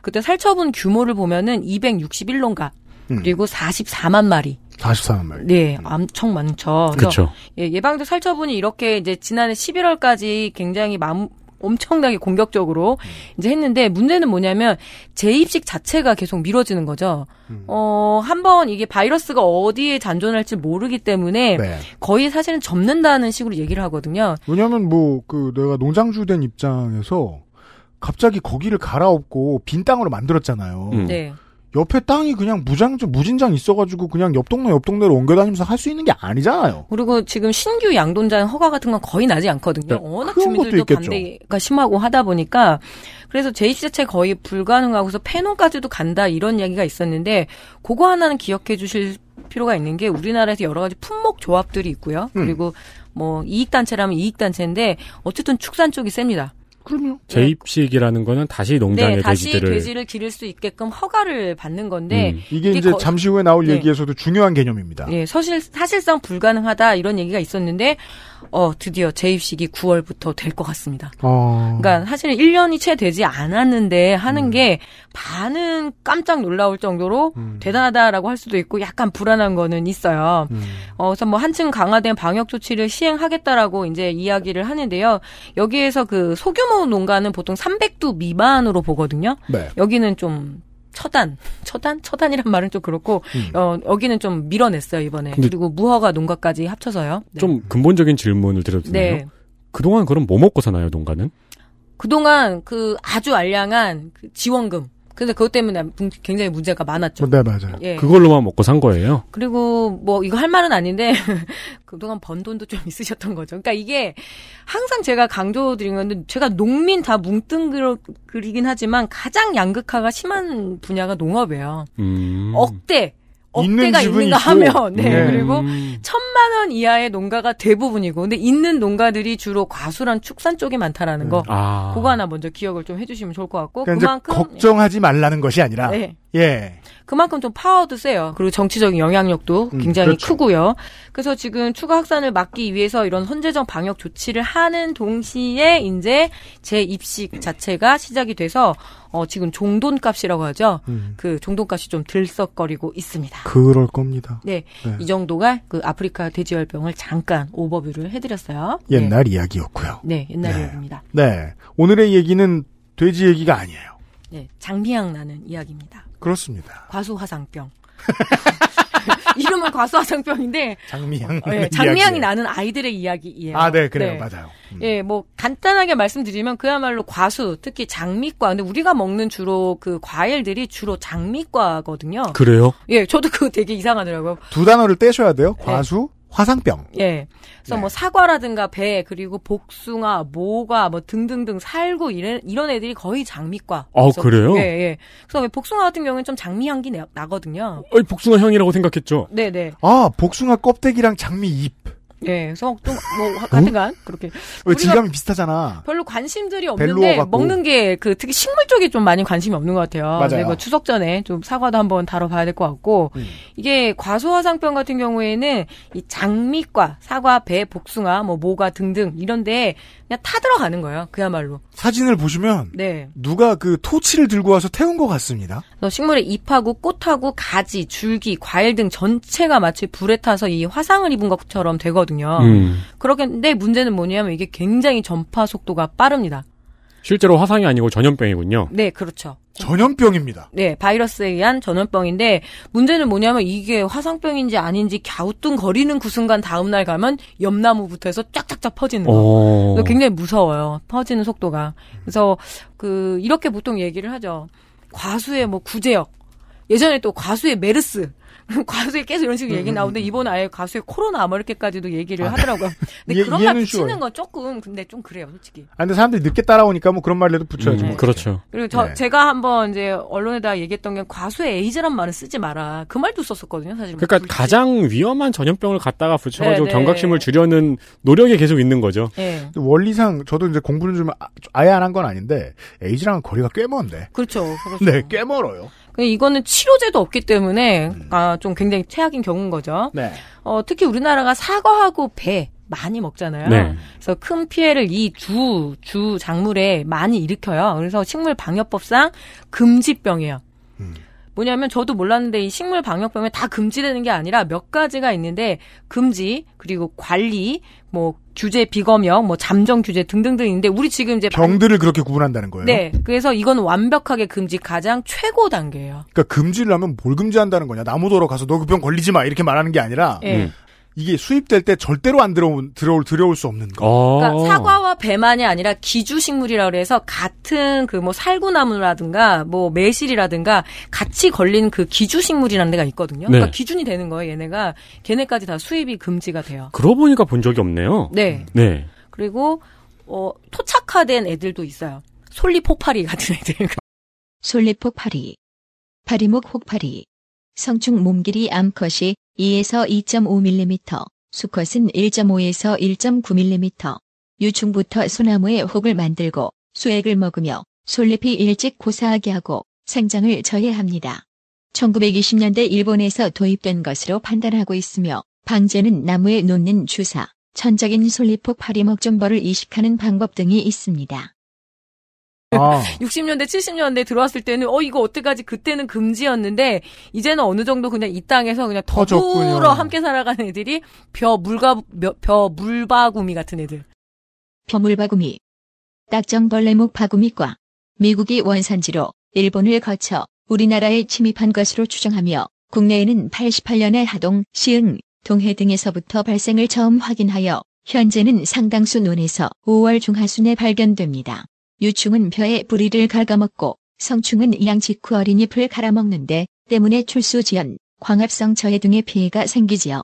그때 살처분 규모를 보면은 261론가 음. 그리고 44만 마리. 44만 말. 네, 엄청 많죠. 그렇죠. 예, 예방적 살처분이 이렇게 이제 지난해 11월까지 굉장히 맘, 엄청나게 공격적으로 이제 했는데 문제는 뭐냐면 재입식 자체가 계속 미뤄지는 거죠. 어, 한번 이게 바이러스가 어디에 잔존할지 모르기 때문에 네. 거의 사실은 접는다는 식으로 얘기를 하거든요. 왜냐하면 뭐그 내가 농장주 된 입장에서 갑자기 거기를 갈아엎고 빈 땅으로 만들었잖아요. 음. 네. 옆에 땅이 그냥 무장주 무진장 있어가지고 그냥 옆 동네 옆 동네로 옮겨다니면서 할 수 있는 게 아니잖아요. 그리고 지금 신규 양돈장 허가 같은 건 거의 나지 않거든요. 네, 워낙 주민들도. 반대가 심하고 하다 보니까 그래서 재입시 자체 거의 불가능하고서 폐농까지도 간다 이런 이야기가 있었는데 그거 하나는 기억해 주실 필요가 있는 게 우리나라에서 여러 가지 품목 조합들이 있고요. 음. 그리고 뭐 이익 단체라면 이익 단체인데 어쨌든 축산 쪽이 셉니다. 그럼요. 재입식이라는 거는 다시 농장의 네, 다시 돼지들을 돼지를 기를 수 있게끔 허가를 받는 건데 음. 이게, 이게 이제 거- 잠시 후에 나올 네. 얘기에서도 중요한 개념입니다. 예, 사실 사실상 불가능하다 이런 얘기가 있었는데 어 드디어 재입식이 9월부터 될 것 같습니다. 어... 그러니까 사실은 1년이 채 되지 않았는데 하는 음. 게 반은 깜짝 놀라울 정도로 음. 대단하다라고 할 수도 있고 약간 불안한 거는 있어요. 음. 어, 그래서 뭐 한층 강화된 방역 조치를 시행하겠다라고 이제 이야기를 하는데요. 여기에서 그 소규모 농가는 보통 300두 미만으로 보거든요. 네. 여기는 좀 처단, 처단, 처단이란 말은 좀 그렇고 음. 어, 여기는 좀 밀어냈어요 이번에. 그리고 무허가 농가까지 합쳐서요. 네. 좀 근본적인 질문을 드려도 되나요? 네. 그동안 그럼 뭐 먹고 사나요, 농가는? 그동안 그 아주 알량한 그 지원금. 근데 그것 때문에 문- 굉장히 문제가 많았죠. 네, 맞아요. 예. 그걸로만 먹고 산 거예요? 그리고 뭐 이거 할 말은 아닌데 그동안 번 돈도 좀 있으셨던 거죠. 그러니까 이게 항상 제가 강조드린 건데 제가 농민 다 뭉뚱그리긴 하지만 가장 양극화가 심한 분야가 농업이에요. 음. 억대 억대가 집은 있는가. 하면 네, 네. 그리고 음. 천만 원 이하의 농가가 대부분이고 근데 있는 농가들이 주로 과수랑 축산 쪽이 많다라는 거 아. 그거 하나 먼저 기억을 좀 해주시면 좋을 것 같고 그러니까 그만큼 걱정하지 말라는 것이 아니라 네. 예. 그만큼 좀 파워도 세요. 그리고 정치적인 영향력도 음, 굉장히 그렇죠. 크고요. 그래서 지금 추가 확산을 막기 위해서 이런 선제적 방역 조치를 하는 동시에 이제 재 입식 자체가 시작이 돼서 어 지금 종돈값이라고 하죠. 음. 그 종돈값이 좀 들썩거리고 있습니다. 그럴 겁니다. 네, 네. 이 정도가 그 아프리카 돼지열병을 잠깐 오버뷰를 해드렸어요. 옛날 이야기였고요. 네, 네 옛날 네. 이야기입니다. 네. 오늘의 얘기는 돼지 얘기가 아니에요. 네, 장미향 나는 이야기입니다. 그렇습니다. 과수화상병. 이름은 과수화상병인데 장미향. 네, 장미향이. 나는 아이들의 이야기예요. 아, 네, 그래요. 맞아요. 음. 예, 뭐 간단하게 말씀드리면 그야말로 과수, 특히 장미과. 근데 우리가 먹는 주로 그 과일들이 주로 장미과거든요. 그래요? 예, 저도 그거 되게 이상하더라고요. 두 단어를 떼셔야 돼요. 네. 과수, 화상병. 예. 그래서 네. 뭐 사과라든가 배, 그리고 복숭아, 모가, 뭐 등등등 살구 이런 이런 애들이 거의 장미과. 아, 그래요? 예, 예. 그래서 복숭아 같은 경우는 좀 장미 향기 나, 나거든요. 어이, 복숭아 향이라고 생각했죠. 네, 네. 아, 복숭아 껍데기랑 장미 잎. 예. 그래서 좀뭐 하여튼간 그렇게 왜 질감이 비슷하잖아. 별로 관심들이 없는데. 먹는 게 그 특히 식물 쪽에 좀 많이 관심이 없는 것 같아요. 맞아요. 뭐 추석 전에 좀 사과도 한번 다뤄봐야 될 것 같고 음. 이게 과소화상병 같은 경우에는 이 장미과, 사과, 배, 복숭아, 뭐 모가 등등 이런데 그냥 타 들어가는 거예요. 그야말로. 사진을 보시면 네. 누가 그 토치를 들고 와서 태운 것 같습니다. 그래서 식물의 잎하고 꽃하고 가지, 줄기, 과일 등 전체가 마치 불에 타서 이 화상을 입은 것처럼 되거든요. 음. 그렇겠는데 문제는 뭐냐면 이게 굉장히 전파 속도가 빠릅니다. 실제로 화상이 아니고 전염병이군요. 네, 그렇죠. 전염병입니다. 네, 바이러스에 의한 전염병인데 문제는 뭐냐면 이게 화상병인지 아닌지 갸우뚱거리는 그 순간 다음 날 가면 옆나무부터 해서 쫙쫙쫙 퍼지는 거. 굉장히 무서워요. 퍼지는 속도가. 그래서 그 이렇게 보통 얘기를 하죠. 과수의 뭐 구제역. 예전에 또 과수의 메르스. 과수에 계속 이런 식으로 음, 얘기 나오는데 이번 아예 과수의 코로나 뭐 이렇게까지도 얘기를 하더라고요. 근데 이해- 그런 말 붙이는 쉬워요. 건 조금 근데 좀 그래요, 솔직히. 아, 근데 사람들이 늦게 따라오니까 뭐 그런 말이라도 붙여야죠. 음, 그렇죠. 그리고 저 네. 제가 한번 이제 언론에다 얘기했던 게 과수의 에이즈란 말은 쓰지 마라. 그 말도 썼었거든요, 사실. 그러니까 굳이. 가장 위험한 전염병을 갖다가 붙여가지고 네, 네. 경각심을 주려는 노력이 계속 있는 거죠. 예. 원리상 저도 이제 공부는 좀 아- 아예 안 한 건 아닌데 에이즈랑은 거리가 꽤 먼데. 그렇죠. 그렇죠. 네, 꽤 멀어요. 근데 이거는 치료제도 없기 때문에 아, 좀 굉장히 최악인 경우인 거죠. 네. 어, 특히 우리나라가 사과하고 배 많이 먹잖아요. 네. 그래서 큰 피해를 이두주 작물에 많이 일으켜요. 그래서 식물 방역법상 금지병이에요. 음. 뭐냐면 저도 몰랐는데 이 식물 방역병에 다 금지되는 게 아니라 몇 가지가 있는데 금지 그리고 관리 뭐 규제 비검역 뭐 잠정 규제 등등등 있는데 우리 지금 이제 병들을 그렇게 구분한다는 거예요. 네 그래서 이건 완벽하게 금지 가장 최고 단계예요. 그러니까 금지를 하면 뭘 금지한다는 거냐? 나무도로 가서 너 그 병 걸리지 마 이렇게 말하는 게 아니라 예. 음. 이게 수입될 때 절대로 안 들어올 들어올 들어올 수 없는 거. 그러니까 사과와 배만이 아니라 기주식물이라 그래서 같은 그 뭐 살구나무라든가 뭐 매실이라든가 같이 걸린 그 기주식물이라는 데가 있거든요. 네. 그러니까 기준이 되는 거예요. 얘네가 걔네까지 다 수입이 금지가 돼요. 그러고 보니까 본 적이 없네요. 네. 네. 그리고 어 토착화된 애들도 있어요. 솔리 폭파리 같은 애들. 솔리폭파리, 파리목 혹파리, 성충 몸길이 암컷이 2에서 2.5mm, 수컷은 1.5에서 1.9mm, 유충부터 소나무의 혹을 만들고 수액을 먹으며 솔잎이 일찍 고사하게 하고 생장을 저해합니다. 1920년대 일본에서 도입된 것으로 판단하고 있으며 방제는 나무에 놓는 주사, 천적인 솔잎폭 파리먹점벌을 이식하는 방법 등이 있습니다. 아. 60년대, 70년대 들어왔을 때는 어 이거 어떡하지? 그때는 금지였는데 이제는 어느 정도 그냥 이 땅에서 그냥. 더불어 함께 살아가는 애들이 벼 물가 벼, 벼 물바구미 같은 애들. 벼물바구미, 딱정벌레목 바구미과 미국이 원산지로 일본을 거쳐 우리나라에 침입한 것으로 추정하며 국내에는 88년에 하동, 시흥, 동해 등에서부터 발생을 처음 확인하여 현재는 상당수 논에서 5월 중하순에 발견됩니다. 유충은 벼의 뿌리를 갉아먹고 성충은 양 직후 어린잎을 갈아먹는데 때문에 출수지연, 광합성 저해 등의 피해가 생기지요.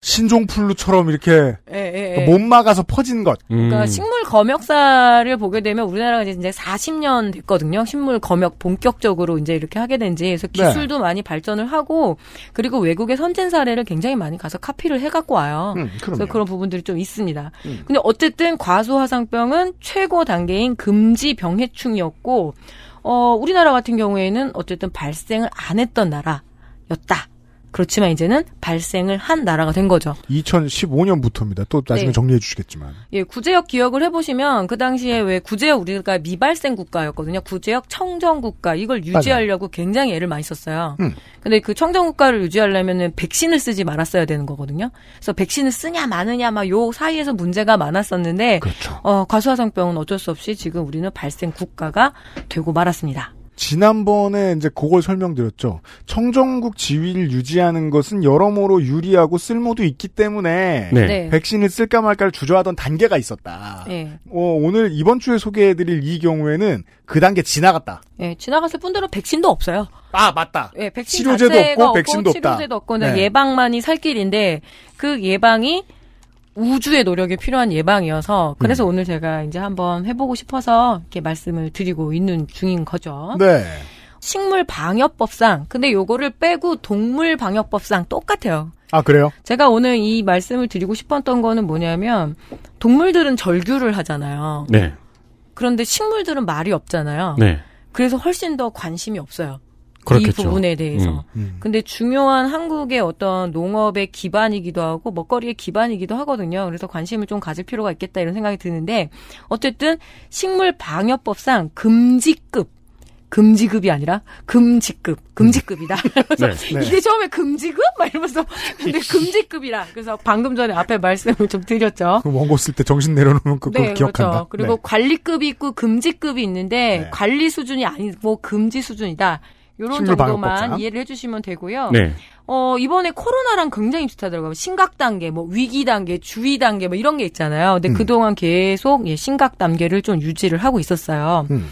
신종플루처럼 이렇게 예, 예, 예. 못 막아서 퍼진 것. 그러니까 식물 검역사를 보게 되면 우리나라가 이제 40년 됐거든요. 식물 검역 본격적으로 이제 이렇게 하게 된 지. 그래서 네. 기술도 많이 발전을 하고 그리고 외국의 선진 사례를 굉장히 많이 가서 카피를 해 갖고 와요. 음, 그래서. 그런 부분들이 좀 있습니다. 음. 근데 어쨌든 과수화상병은 최고 단계인 금지 병해충이었고 어 우리나라 같은 경우에는 어쨌든 발생을 안 했던 나라였다. 그렇지만 이제는 발생을 한 나라가 된 거죠. 2015년부터입니다. 또 나중에 네. 정리해 주시겠지만. 예, 구제역 기억을 해보시면 그 당시에 왜 구제역 우리가 미발생 국가였거든요. 구제역 청정 국가 이걸 유지하려고 굉장히 애를 많이 썼어요. 음. 근데 그 청정 국가를 유지하려면은 백신을 쓰지 말았어야 되는 거거든요. 그래서 백신을 쓰냐 마느냐 막 요 사이에서 문제가 많았었는데 그렇죠. 어, 과수화상병은 어쩔 수 없이 지금 우리는 발생 국가가 되고 말았습니다. 지난번에 이제 그걸 설명드렸죠. 청정국 지위를 유지하는 것은 여러모로 유리하고 쓸모도 있기 때문에 네. 네. 백신을 쓸까 말까를 주저하던 단계가 있었다. 예. 어, 오늘 이번 주에 소개해드릴 이 경우에는 그 단계 지나갔다. 예, 지나갔을 뿐더러 백신도 없어요. 아 맞다. 예, 백신 치료제도 자체가 없고 백신도 없다. 치료제도 없고 그냥 네. 예방만이 살 길인데 그 예방이 우주의 노력이 필요한 예방이어서 그래서 음. 오늘 제가 이제 한번 해보고 싶어서 이렇게 말씀을 드리고 있는 중인 거죠. 네. 식물 방역법상 근데 요거를 빼고 동물 방역법상 똑같아요. 아 그래요? 제가 오늘 이 말씀을 드리고 싶었던 거는 뭐냐면 동물들은 절규를 하잖아요. 네. 그런데 식물들은 말이 없잖아요. 네. 그래서 훨씬 더 관심이 없어요. 그렇겠죠. 이 부분에 대해서. 음. 근데 중요한 한국의 어떤 농업의 기반이기도 하고 먹거리의 기반이기도 하거든요. 그래서 관심을 좀 가질 필요가 있겠다 이런 생각이 드는데 어쨌든 식물 방역법상 금지급 금지급이 아니라 금지급 금지급이다. 그래서 네. 네. 이게 처음에 금지급 막 이러면서 근데 금지급이라. 그래서 방금 전에 앞에 말씀을 좀 드렸죠. 그 원고 쓸 때 정신 내려놓으면 그거 네, 기억한다. 그렇죠. 그리고 네. 관리급이 있고 금지급이 있는데 네. 관리 수준이 아니고 금지 수준이다. 요런 정도만. 이해를 해주시면 되고요. 네. 어, 이번에 코로나랑 굉장히 비슷하더라고요. 심각 단계, 뭐 위기 단계, 주의 단계 뭐 이런 게 있잖아요. 근데 음. 그동안 계속 예, 심각 단계를 좀 유지를 하고 있었어요. 음.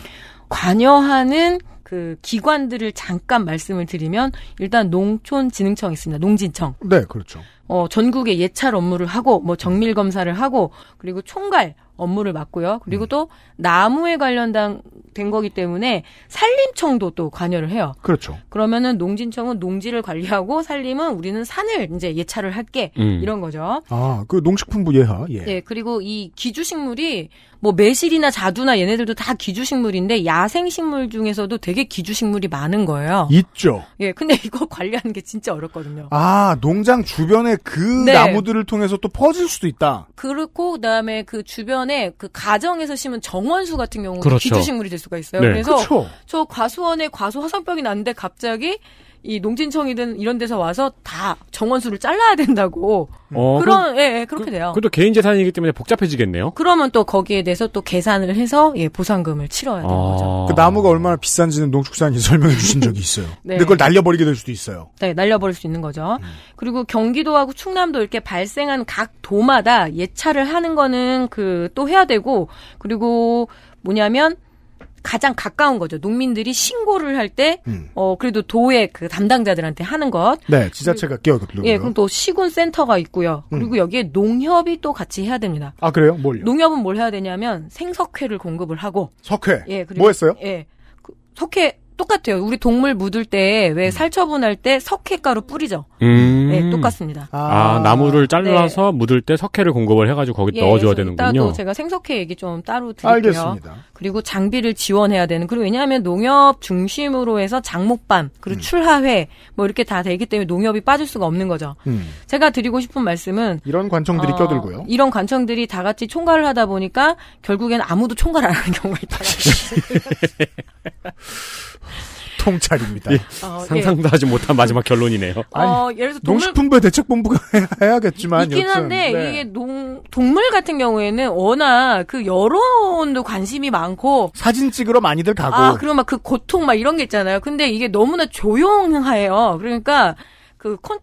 관여하는 그 기관들을 잠깐 말씀을 드리면 일단 농촌진흥청 있습니다. 농진청. 네, 그렇죠. 어, 전국에 예찰 업무를 하고, 뭐, 정밀 검사를 하고, 그리고 총괄 업무를 맡고요. 그리고 또, 나무에 관련된 된 거기 때문에, 산림청도 또 관여를 해요. 그렇죠. 그러면은 농진청은 농지를 관리하고, 산림은 우리는 산을 이제 예찰을 할게. 음. 이런 거죠. 아, 그 농식품부 예하. 예. 예, 그리고 이 기주식물이 뭐 매실이나 자두나 얘네들도 다 기주식물인데 야생식물 중에서도 되게 기주식물이 많은 거예요. 있죠. 예, 근데 이거 관리하는 게 진짜 어렵거든요. 아, 농장 주변에 그 네. 나무들을 통해서 또 퍼질 수도 있다. 그렇고 그다음에 그 주변 에 과수원에 그 가정에서 심은 정원수 같은 경우는 그렇죠. 기주식물이 될 수가 있어요. 네. 그래서 그렇죠. 저 과수원에 과수 화성병이 났는데 갑자기 이 농진청이든 이런 데서 와서 다 정원수를 잘라야 된다고 어, 그런 예, 예, 그렇게 돼요. 그것도 개인 재산이기 때문에 복잡해지겠네요. 그러면 또 거기에 대해서 또 계산을 해서 예, 보상금을 치러야 되는 거죠. 그 나무가 얼마나 비싼지는 농축산이 설명해 주신 적이 있어요. 네. 근데 그걸 날려버리게 될 수도 있어요. 네, 날려버릴 수 있는 거죠. 음. 그리고 경기도하고 충남도 이렇게 발생한 각 도마다 예찰을 하는 거는 그 또 해야 되고 그리고 뭐냐면 가장 가까운 거죠. 농민들이 신고를 할 때, 음. 어, 그래도 도의 그 담당자들한테 하는 것. 네, 지자체가 끼어들고요. 예, 그럼 또 시군 센터가 있고요. 음. 그리고 여기에 농협이 또 같이 해야 됩니다. 아 그래요? 뭘요? 농협은 뭘 해야 되냐면 생석회를 공급을 하고. 석회. 예, 그리고 뭐 했어요? 예. 그 석회 똑같아요. 우리 동물 묻을 때 음. 왜 살처분할 때 석회가루 뿌리죠. 음. 네, 똑같습니다. 아, 나무를 잘라서 묻을 때 석회를 공급을 해가지고 거기 넣어줘야 예, 그래서 되는군요. 이따도 제가 생석회 얘기 좀 따로 드릴게요. 알겠습니다. 그리고 장비를 지원해야 되는. 그리고 왜냐하면 농협 중심으로 해서 장목반 음. 그리고 출하회 뭐 이렇게 다 되기 때문에 농협이 빠질 수가 없는 거죠. 음. 제가 드리고 싶은 말씀은 이런 관청들이 어, 껴들고요. 이런 관청들이 다 같이 총괄을 하다 보니까 결국에는 아무도 총괄 안 하는 경우가 있다. 통찰입니다. 예, 어, 상상도 하지 못한 마지막 결론이네요. 어, 예를 들어서 동물 농식품부의 대책본부가 해야겠지만 있긴 여튼, 한데 네. 이게 농 동물 같은 경우에는 워낙 그 여론도 관심이 많고 사진 찍으러 많이들 가고 아 그리고 막 그 고통 막 이런 게 있잖아요. 근데 이게 너무나 조용해요. 그러니까 그콘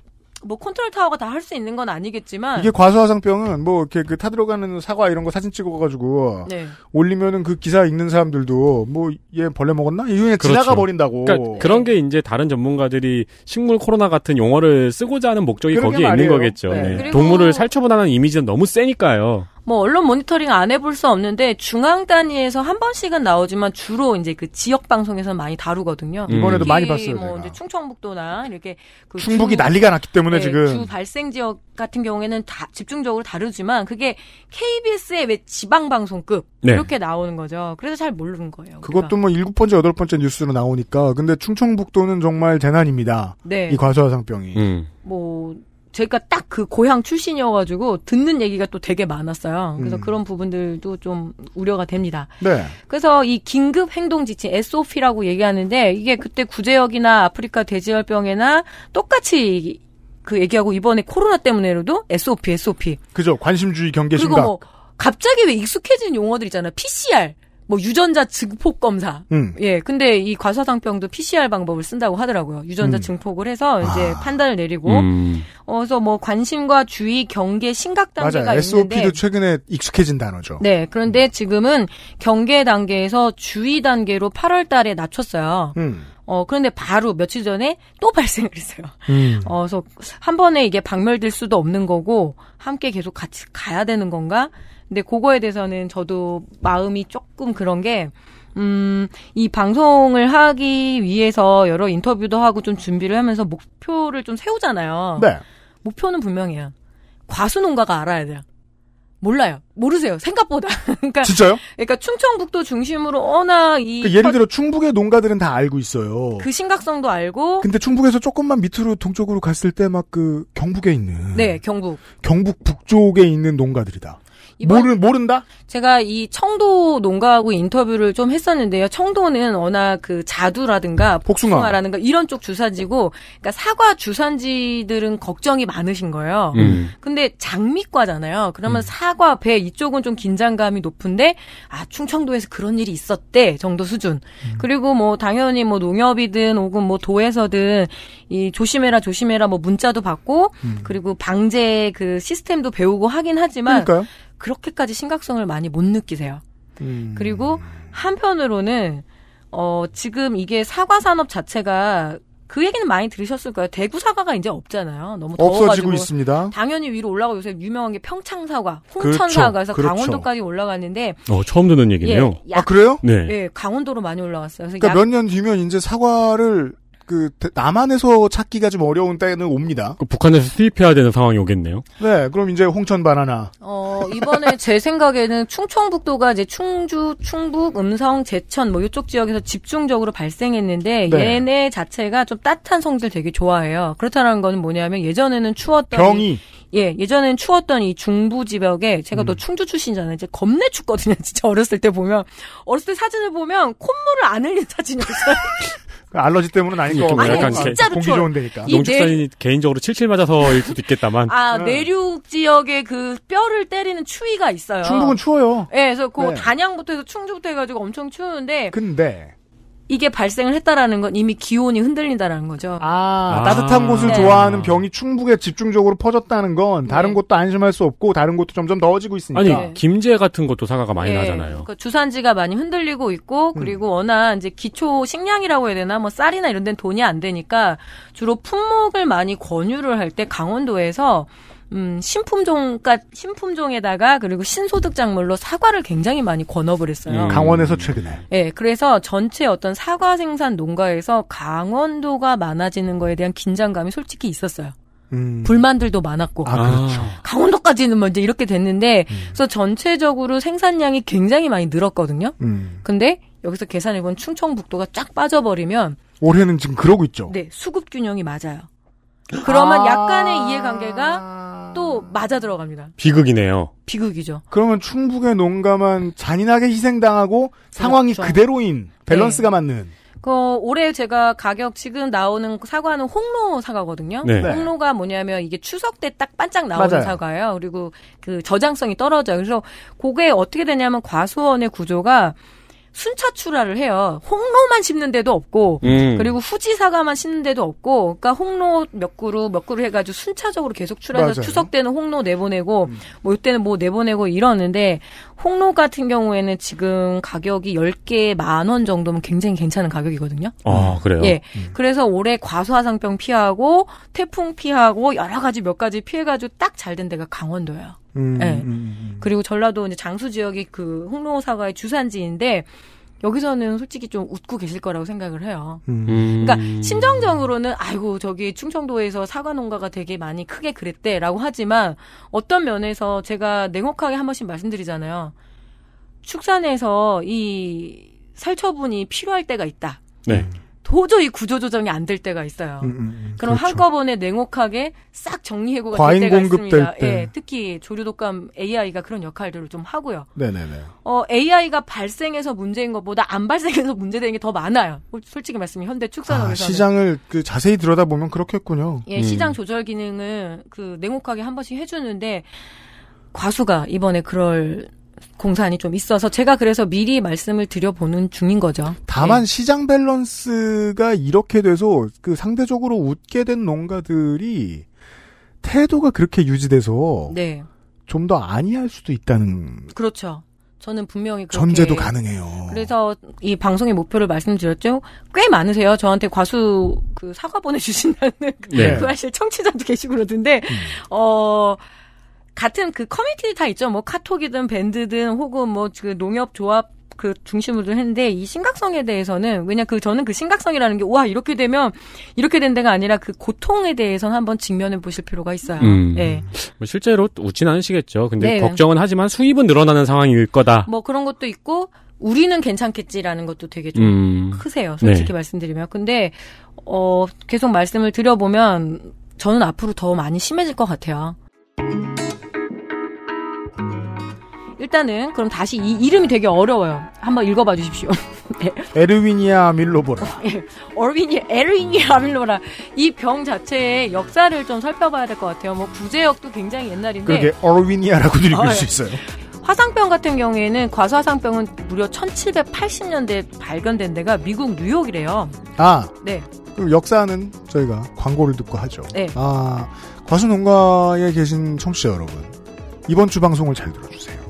뭐 컨트롤 타워가 다 할 수 있는 건 아니겠지만 이게 과수화상병은 뭐 이렇게 그 타들어가는 사과 이런 거 사진 찍어가지고 네. 올리면은 그 기사 읽는 사람들도 뭐 얘 벌레 먹었나 이후에 지나가 버린다고. 그러니까 그런 게 이제 다른 전문가들이 식물 코로나 같은 용어를 쓰고자 하는 목적이 거기에. 있는 거겠죠. 네. 네. 동물을 살처분하는 이미지는 너무 세니까요. 뭐 언론 모니터링 안 해볼 수 없는데 중앙 단위에서 한 번씩은 나오지만 주로 이제 그 지역 방송에서 많이 다루거든요. 이번에도 특히 많이 봤어요, 뭐. 이제 충청북도나 이렇게 그 충북이 주- 난리가 났기 때문에 네, 지금 주 발생 지역 같은 경우에는 다 집중적으로 다루지만 그게 KBS의 왜 지방 방송급 네. 이렇게 나오는 거죠. 그래서 잘 모르는 거예요. 그것도 뭐 일곱 번째 여덟 번째 뉴스로 나오니까 근데 충청북도는 정말 재난입니다. 네. 이 과수화상병이. 음. 뭐 제가 딱 그 고향 출신이어가지고 듣는 얘기가 또 되게 많았어요. 그래서 음. 그런 부분들도 좀 우려가 됩니다. 네. 그래서 이 긴급 행동 지침 SOP라고 얘기하는데 이게 그때 구제역이나 아프리카 돼지열병에나 똑같이 그 얘기하고 이번에 코로나 때문에라도 SOP, SOP. 그죠. 관심주의 경계 그리고 심각. 뭐 갑자기 왜 익숙해진 용어들 있잖아요. PCR, 뭐 유전자 증폭 검사. 음. 예, 근데 이 과사상병도 PCR 방법을 쓴다고 하더라고요. 유전자 음. 증폭을 해서 이제 판단을 내리고. 음. 어, 그래서 뭐 관심과 주의, 경계, 심각 단계가 맞아요. 있는데. SOP도 최근에 익숙해진 단어죠. 네, 그런데 지금은 경계 단계에서 주의 단계로 8월 달에 낮췄어요. 음. 어, 그런데 바로 며칠 전에 또 발생을 했어요. 음. 어, 그래서 한 번에 이게 박멸될 수도 없는 거고, 함께 계속 같이 가야 되는 건가? 근데 그거에 대해서는 저도 마음이 조금 그런 게, 음, 이 방송을 하기 위해서 여러 인터뷰도 하고 좀 준비를 하면서 목표를 좀 세우잖아요. 네. 목표는 분명해요. 과수 농가가 알아야 돼요. 몰라요. 모르세요. 생각보다. 그러니까 진짜요? 그러니까 충청북도 중심으로 워낙 이그 예를 터- 들어 충북의 농가들은 다 알고 있어요. 그 심각성도 알고 근데 충북에서 조금만 밑으로 동쪽으로 갔을 때 막 그 경북에 있는 네, 경북. 경북 북쪽에 있는 농가들이다. 모르 모른다? 제가 이 청도 농가하고 인터뷰를 좀 했었는데요. 청도는 워낙 그 자두라든가 복숭아. 복숭아 라든가 이런 쪽 주산지고 그러니까 사과 주산지들은 걱정이 많으신 거예요. 음. 근데 장미과잖아요. 그러면 사과, 배 이쪽은 좀 긴장감이 높은데 아 충청도에서 그런 일이 있었대 정도 수준. 그리고 뭐 당연히 뭐 농협이든 혹은 뭐 도에서든 이 조심해라 조심해라 뭐 문자도 받고 그리고 방제 그 시스템도 배우고 하긴 하지만 그러니까요. 그렇게까지 심각성을 많이 못 느끼세요. 음. 그리고 한편으로는 어 지금 이게 사과 산업 자체가 그 얘기는 많이 들으셨을 거예요. 대구 사과가 이제 없잖아요. 너무 더워가지고 없어지고 있습니다. 당연히 위로 올라가고 요새 유명한 게 평창 사과, 그렇죠. 홍천 사과에서 그렇죠. 강원도까지 올라갔는데 어, 처음 듣는 얘기네요. 약- 아 그래요? 네. 예, 강원도로 많이 올라갔어요. 그래서 그러니까 약- 몇년 뒤면 이제 사과를 그 대- 남한에서 찾기가 좀 어려운 때는 옵니다. 그 북한에서 수입해야 되는 상황이 오겠네요. 네, 그럼 이제 홍천 바나나. 어, 이번에 제 생각에는 충청북도가 이제 충주, 충북, 음성, 제천 뭐 이쪽 지역에서 집중적으로 발생했는데 네. 얘네 자체가 좀 따뜻한 성질 되게 좋아해요. 그렇다는 건 뭐냐면 예전에는 추웠던 병이 예, 예전엔 추웠던 이 중부 지역에 제가 또 충주 출신이잖아요. 이제 겁내 춥거든요. 진짜 어렸을 때 보면 어렸을 때 사진을 보면 콧물을 안 흘린 사진이었어요. 알러지 때문은 아닌 거좀 같고 약간 진짜로 공기 추워요. 좋은 데니까. 이 농축산인이 개인적으로 칠칠 맞아서일 수도 있겠다만. 아, 네. 내륙 지역에 그 뼈를 때리는 추위가 있어요. 충북은 추워요. 예, 그래서 그 네. 단양부터 해서 충주부터 해가지고 엄청 추운데 근데 이게 발생을 했다라는 건 이미 기온이 흔들린다라는 거죠. 아, 따뜻한 곳을 네. 좋아하는 병이 충북에 집중적으로 퍼졌다는 건 다른 곳도 안심할 수 없고 다른 곳도 점점 더워지고 있으니까. 아니 김제 같은 것도 사과가 많이 예, 나잖아요. 그러니까 주산지가 많이 흔들리고 있고 그리고 워낙 이제 기초 식량이라고 해야 되나 뭐 쌀이나 이런 데는 돈이 안 되니까 주로 품목을 많이 권유를 할 때 강원도에서 음, 신품종, 그러니까 신품종에다가 그리고 신소득 작물로 사과를 굉장히 많이 권업을 했어요. 음. 강원에서 최근에. 예, 그래서 전체 어떤 사과 생산 농가에서 강원도가 많아지는 거에 대한 긴장감이 솔직히 있었어요. 음. 불만들도 많았고. 아, 그렇죠. 강원도까지는 먼저 이렇게 됐는데, 그래서 전체적으로 생산량이 굉장히 많이 늘었거든요. 음. 근데 여기서 계산해본 충청북도가 쫙 빠져버리면, 올해는 지금 그러고 있죠. 네, 수급 균형이 맞아요. 그러면 아. 약간의 이해관계가 또 맞아 들어갑니다. 비극이네요. 비극이죠. 그러면 충북의 농가만 잔인하게 희생당하고 상황이 그렇죠. 그대로인 밸런스가 맞는. 그 올해 제가 가격 지금 나오는 사과는 홍로 사과거든요. 네. 홍로가 뭐냐면 이게 추석 때 딱 반짝 나오는 맞아요. 사과예요. 그리고 그 저장성이 떨어져요. 그래서 그게 어떻게 되냐면 과수원의 구조가 순차 출하를 해요. 홍로만 심는 데도 없고 음. 그리고 후지 사과만 심는 데도 없고 그러니까 홍로 몇 그루 몇 그루 해가지고 순차적으로 계속 출하해서 맞아요. 음. 추석 때는 홍로 내보내고 뭐 이때는 뭐 내보내고 이러는데 홍로 같은 경우에는 지금 가격이 10개에 만 원 정도면 굉장히 괜찮은 가격이거든요. 아 그래요. 예. 그래서 올해 과수화상병 피하고 태풍 피하고 여러 가지 몇 가지 피해 가지고 딱 잘 된 데가 강원도예요. 음, 예. 음, 음. 그리고 전라도 이제 장수 지역이 그 홍로 사과의 주산지인데 여기서는 솔직히 좀 웃고 계실 거라고 생각을 해요. 음. 그러니까 심정적으로는 아이고 저기 충청도에서 사과 농가가 되게 많이 크게 그랬대라고 하지만 어떤 면에서 제가 냉혹하게 한 번씩 말씀드리잖아요. 축산에서 이 살처분이 필요할 때가 있다. 네. 도저히 구조조정이 안 될 때가 있어요. 음, 음, 음. 그럼 그렇죠. 한꺼번에 냉혹하게 싹 정리해고가 될 때가 있습니다. 때. 예, 특히 조류독감 AI가 그런 역할들을 좀 하고요. 네네네. 어, AI가 발생해서 문제인 것보다 안 발생해서 문제되는 게 더 많아요. 솔직히 말씀이 현대 아, 축산업에서는. 시장을 그 자세히 들여다보면 그렇겠군요. 예, 시장 조절 기능을 그 냉혹하게 한 번씩 해주는데 과수가 이번에 그럴 공산이 좀 있어서 제가 그래서 미리 말씀을 드려보는 중인 거죠. 다만 시장 밸런스가 이렇게 돼서 그 상대적으로 웃게 된 농가들이 태도가 그렇게 유지돼서 네, 좀 더 안이할 수도 있다는 그렇죠. 저는 분명히 그렇게 전제도 가능해요. 그래서 이 방송의 목표를 말씀드렸죠. 꽤 많으세요. 저한테 과수 그 사과 보내주신다는 네. 그 사실 청취자도 계시고 그러던데 어 같은 그 커뮤니티 다 있죠. 뭐 카톡이든 밴드든 혹은 뭐 그 농협 조합 그 중심으로 했는데 이 심각성에 대해서는 왜냐 그 저는 그 심각성이라는 게 와 이렇게 되면 이렇게 된 데가 아니라 그 고통에 대해서는 한번 직면해 보실 필요가 있어요. 음. 예. 뭐 실제로 웃진 않으시겠죠. 근데 네. 걱정은 하지만 수입은 늘어나는 상황일 거다. 뭐 그런 것도 있고 우리는 괜찮겠지라는 것도 되게 좀 음. 크세요. 솔직히 네. 말씀드리면. 근데 어 계속 말씀을 드려보면 저는 앞으로 더 많이 심해질 것 같아요. 일단은 그럼 다시 이 이름이 되게 어려워요. 한번 읽어봐 주십시오. 에르위니아 밀로보라. 얼윈이 에르윈이 아밀로라 이 병 자체의 역사를 좀 살펴봐야 될 것 같아요. 뭐 구제역도 굉장히 옛날인데 그러게 얼위니아라고도 읽을 아, 수 예. 있어요. 화상병 같은 경우에는 과수화상병은 무려 1780년대 발견된 데가 미국 뉴욕이래요. 아, 네. 그 역사는 저희가 광고를 듣고 하죠. 네. 아, 과수농가에 계신 청취자 여러분. 이번 주 방송을 잘 들어주세요.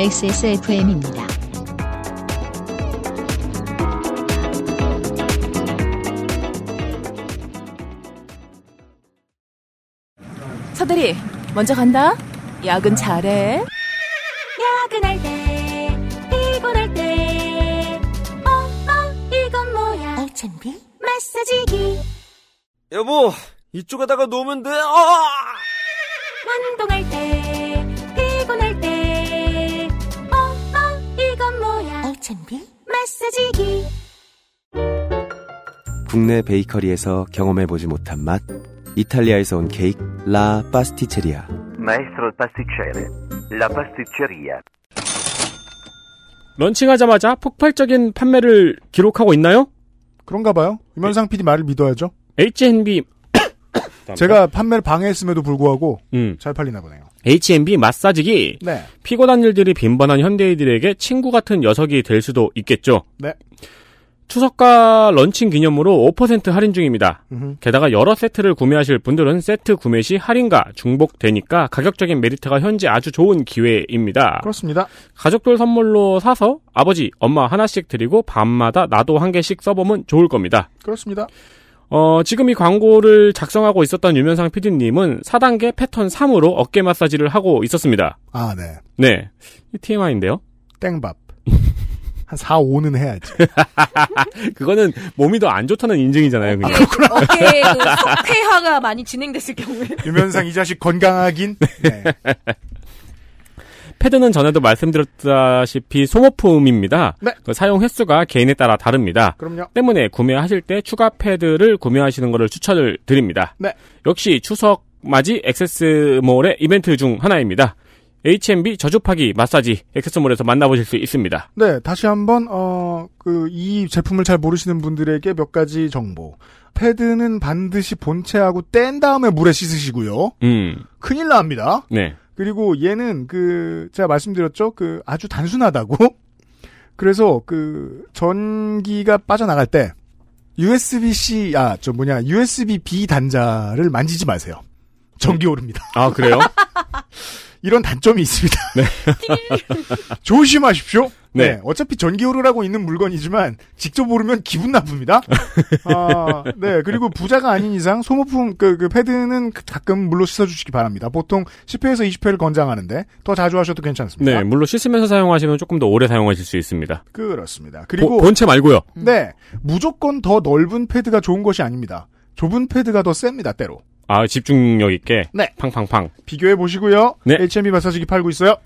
XSFM입니다. 서대리, 먼저 간다. 야근 잘해. 야근할 때 피곤할 때 어, 어, 이건 뭐야 H&B 마사지기 여보, 이쪽에다가 놓으면 돼. 어! 운동할 때 마사지기 국내 베이커리에서 경험해보지 못한 맛 이탈리아에서 온 케이크 라 파스티체리아 Maestro il pasticcere. La pasticceria. 런칭하자마자 폭발적인 판매를 기록하고 있나요? 그런가 봐요. 유면상 PD 말을 믿어야죠. H&B 제가 판매를 방해했음에도 불구하고 음. 잘 팔리나 보네요. H&B 마사지기 네. 피곤한 일들이 빈번한 현대인들에게 친구 같은 녀석이 될 수도 있겠죠. 네. 추석과 런칭 기념으로 5% 할인 중입니다. 음흠. 게다가 여러 세트를 구매하실 분들은 세트 구매 시 할인가 중복되니까 가격적인 메리트가 현재 아주 좋은 기회입니다. 그렇습니다. 가족들 선물로 사서 아버지, 엄마 하나씩 드리고 밤마다 나도 한 개씩 써보면 좋을 겁니다. 그렇습니다. 어, 지금 이 광고를 작성하고 있었던 유면상 PD님은 4단계 패턴 3으로 어깨 마사지를 하고 있었습니다. 아, 네. 네. 이 TMI인데요. 땡밥. 한 4, 5는 해야지. 그거는 몸이 더 안 좋다는 인증이잖아요. 그냥. 어깨 그 석회화가 많이 진행됐을 경우에. 유면상 이 자식 건강하긴. 네. 패드는 전에도 말씀드렸다시피 소모품입니다. 네. 그 사용 횟수가 개인에 따라 다릅니다. 그럼요. 때문에 구매하실 때 추가 패드를 구매하시는 것을 추천을 드립니다. 네. 역시 추석 맞이 액세스몰의 이벤트 중 하나입니다. H&B 저주파기 마사지 액세스몰에서 만나보실 수 있습니다. 네, 다시 한번 어, 그 이 제품을 잘 모르시는 분들에게 몇 가지 정보. 패드는 반드시 본체하고 뗀 다음에 물에 씻으시고요. 음, 큰일 납니다. 네. 그리고 얘는 그 제가 말씀드렸죠. 그 아주 단순하다고. 그래서 그 전기가 빠져나갈 때 USB-C 아 저 뭐냐 USB-B 단자를 만지지 마세요. 전기 오릅니다. 아, 그래요? 이런 단점이 있습니다. 조심하십시오. 네. 어차피 전기 오르라고 있는 물건이지만 직접 오르면 기분 나쁩니다. 아, 네. 그리고 부자가 아닌 이상 소모품 그, 그 패드는 가끔 물로 씻어 주시기 바랍니다. 보통 10회에서 20회를 권장하는데 더 자주 하셔도 괜찮습니다. 네, 물로 씻으면서 사용하시면 조금 더 오래 사용하실 수 있습니다. 그렇습니다. 그리고 보- 본체 말고요. 네. 무조건 더 넓은 패드가 좋은 것이 아닙니다. 좁은 패드가 더 셉니다. 때로. 아, 집중력 있게. 네. 팡팡팡. 비교해 보시고요. 네. HMB 마사지기 팔고 있어요.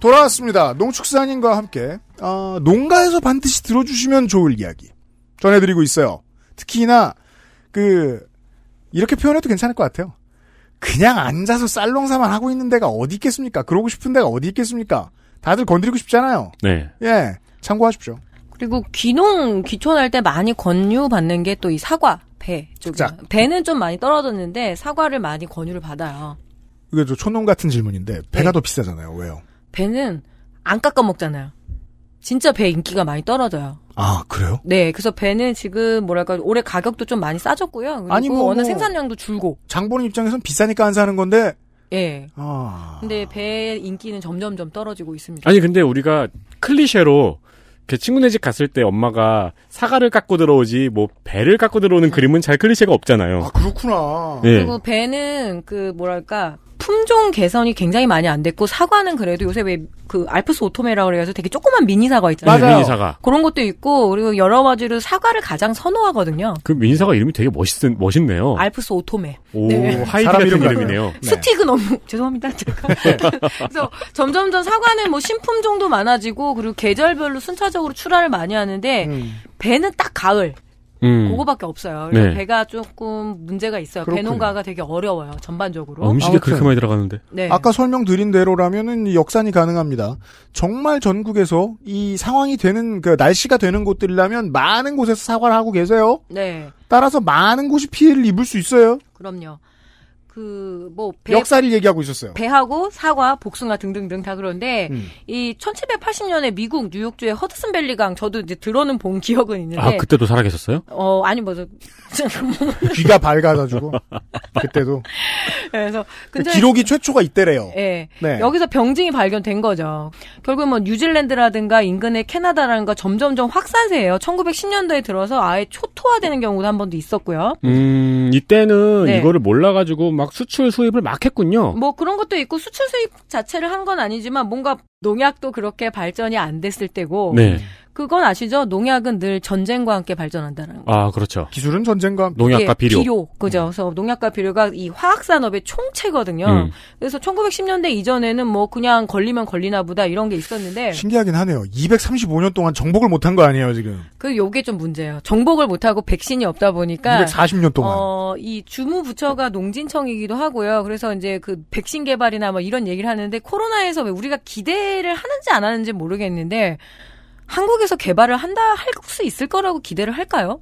돌아왔습니다. 농축산인과 함께 어, 농가에서 반드시 들어주시면 좋을 이야기 전해드리고 있어요. 특히나 그 이렇게 표현해도 괜찮을 것 같아요. 그냥 앉아서 쌀농사만 하고 있는 데가 어디 있겠습니까? 그러고 싶은 데가 어디 있겠습니까? 다들 건드리고 싶잖아요. 네. 예, 참고하십시오. 그리고 귀농 귀촌할 때 많이 권유 받는 게 또 이 사과 배 쪽이 자. 배는 좀 많이 떨어졌는데 사과를 많이 권유를 받아요. 이게 저 촌농 같은 질문인데 배가 네. 더 비싸잖아요. 왜요? 배는 안 깎아 먹잖아요. 진짜 배 인기가 많이 떨어져요. 아 그래요? 네, 그래서 배는 지금 뭐랄까 올해 가격도 좀 많이 싸졌고요. 그리고 아니, 뭐, 워낙 뭐. 생산량도 줄고. 장 보는 입장에선 비싸니까 안 사는 건데. 예. 아. 근데 배 인기는 점점점 떨어지고 있습니다. 아니, 근데 우리가 클리셰로 그 친구네 집 갔을 때 엄마가 사과를 깎고 들어오지 뭐 배를 깎고 들어오는 그림은 잘 클리셰가 없잖아요. 아 그렇구나. 예. 그리고 배는 그 뭐랄까 품종 개선이 굉장히 많이 안 됐고 사과는 그래도 요새 왜 그 알프스 오토메라 그래서 되게 조그만 미니 사과 있잖아요. 네, 미니 사과. 그런 것도 있고 그리고 여러 가지로 사과를 가장 선호하거든요. 그 미니 사과 이름이 되게 멋있 멋있네요. 알프스 오토메. 오, 네. 하이디 사람 같은 이름. 이름이네요. 스틱은 너무 죄송합니다. 그래서 점점점 사과는 뭐 신품종도 많아지고 그리고 계절별로 순차적으로 출하를 많이 하는데 음. 배는 딱 가을 음. 그거밖에 없어요. 네. 배가 조금 문제가 있어요. 그렇군요. 배농가가 되게 어려워요. 전반적으로. 아, 음식에 아무튼. 그렇게 많이 들어가는데. 네. 아까 설명드린 대로라면은 이 역산이 가능합니다. 정말 전국에서 이 상황이 되는 그 날씨가 되는 곳들이라면 많은 곳에서 사과를 하고 계세요. 네. 따라서 많은 곳이 피해를 입을 수 있어요. 그럼요. 그, 뭐, 배, 역사를 얘기하고 있었어요. 배하고 사과, 복숭아 등등등 다 그런데, 음. 이 1780년에 미국 뉴욕주의 허드슨 밸리 강 저도 이제 들어는 본 기억은 있는데, 아, 그때도 살아 계셨어요? 어, 아니, 뭐, 저, 귀가 밝아가지고 그때도 그래서, 근데, 기록이 최초가 있대래요. 예. 네. 여기서 병증이 발견된 거죠. 결국 뭐 뉴질랜드라든가 인근의 캐나다라든가 점점점 확산세예요. 1910년도에 들어서 아예 초토화되는 경우도 한 번도 있었고요. 음, 이때는 네. 이거를 몰라가지고 막 수출 수입을 막 했군요. 뭐 그런 것도 있고 수출 수입 자체를 한 건 아니지만 뭔가 농약도 그렇게 발전이 안 됐을 때고 네. 그건 아시죠? 농약은 늘 전쟁과 함께 발전한다는 거. 아, 그렇죠. 기술은 전쟁과 농약과 이게 비료. 그죠. 그래서 농약과 비료가 이 화학 산업의 총체거든요. 음. 그래서 1910년대 이전에는 뭐 그냥 걸리면 걸리나 보다 이런 게 있었는데 신기하긴 하네요. 235년 동안 정복을 못한 거 아니에요, 지금. 그 요게 좀 문제예요. 정복을 못 하고 백신이 없다 보니까 240년 동안. 어, 이 주무 부처가 농진청이기도 하고요. 그래서 이제 그 백신 개발이나 뭐 이런 얘기를 하는데 코로나에서 왜 우리가 기대를 하는지 안 하는지 모르겠는데 한국에서 개발을 한다 할 수 있을 거라고 기대를 할까요?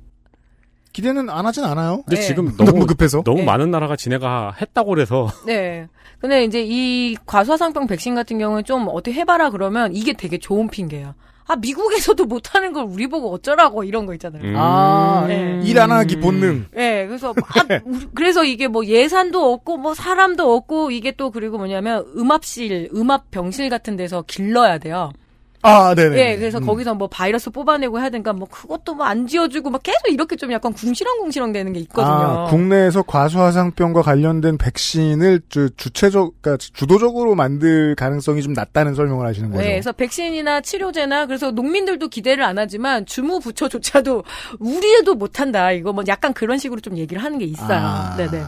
기대는 안 하진 않아요. 근데 네. 지금 너무 너무 급해서. 너무 네. 많은 나라가 진해가 했다고 그래서 네. 근데 이제 이 과수화상병 백신 같은 경우는 좀 어떻게 해봐라 그러면 이게 되게 좋은 핑계예요. 아 미국에서도 못하는 걸 우리 보고 어쩌라고 이런 거 있잖아요. 음. 아, 네. 일안 하기 본능. 네, 그래서 아, 우리- 그래서 이게 뭐 예산도 없고 뭐 사람도 없고 이게 또 그리고 뭐냐면 음압실, 음압 병실 같은 데서 길러야 돼요. 아, 네네. 예, 그래서 거기서 뭐 바이러스 뽑아내고 해야 되니까 뭐 그것도 뭐 안 지어주고 막 계속 이렇게 좀 약간 궁시렁궁시렁 되는 게 있거든요. 아, 국내에서 과수화상병과 관련된 백신을 주, 주체적, 그러니까 주도적으로 만들 가능성이 좀 낮다는 설명을 하시는 거죠. 네, 그래서 백신이나 치료제나 그래서 농민들도 기대를 안 하지만 주무 부처조차도 우리도 못한다. 이거 뭐 약간 그런 식으로 좀 얘기를 하는 게 있어요. 아, 네네.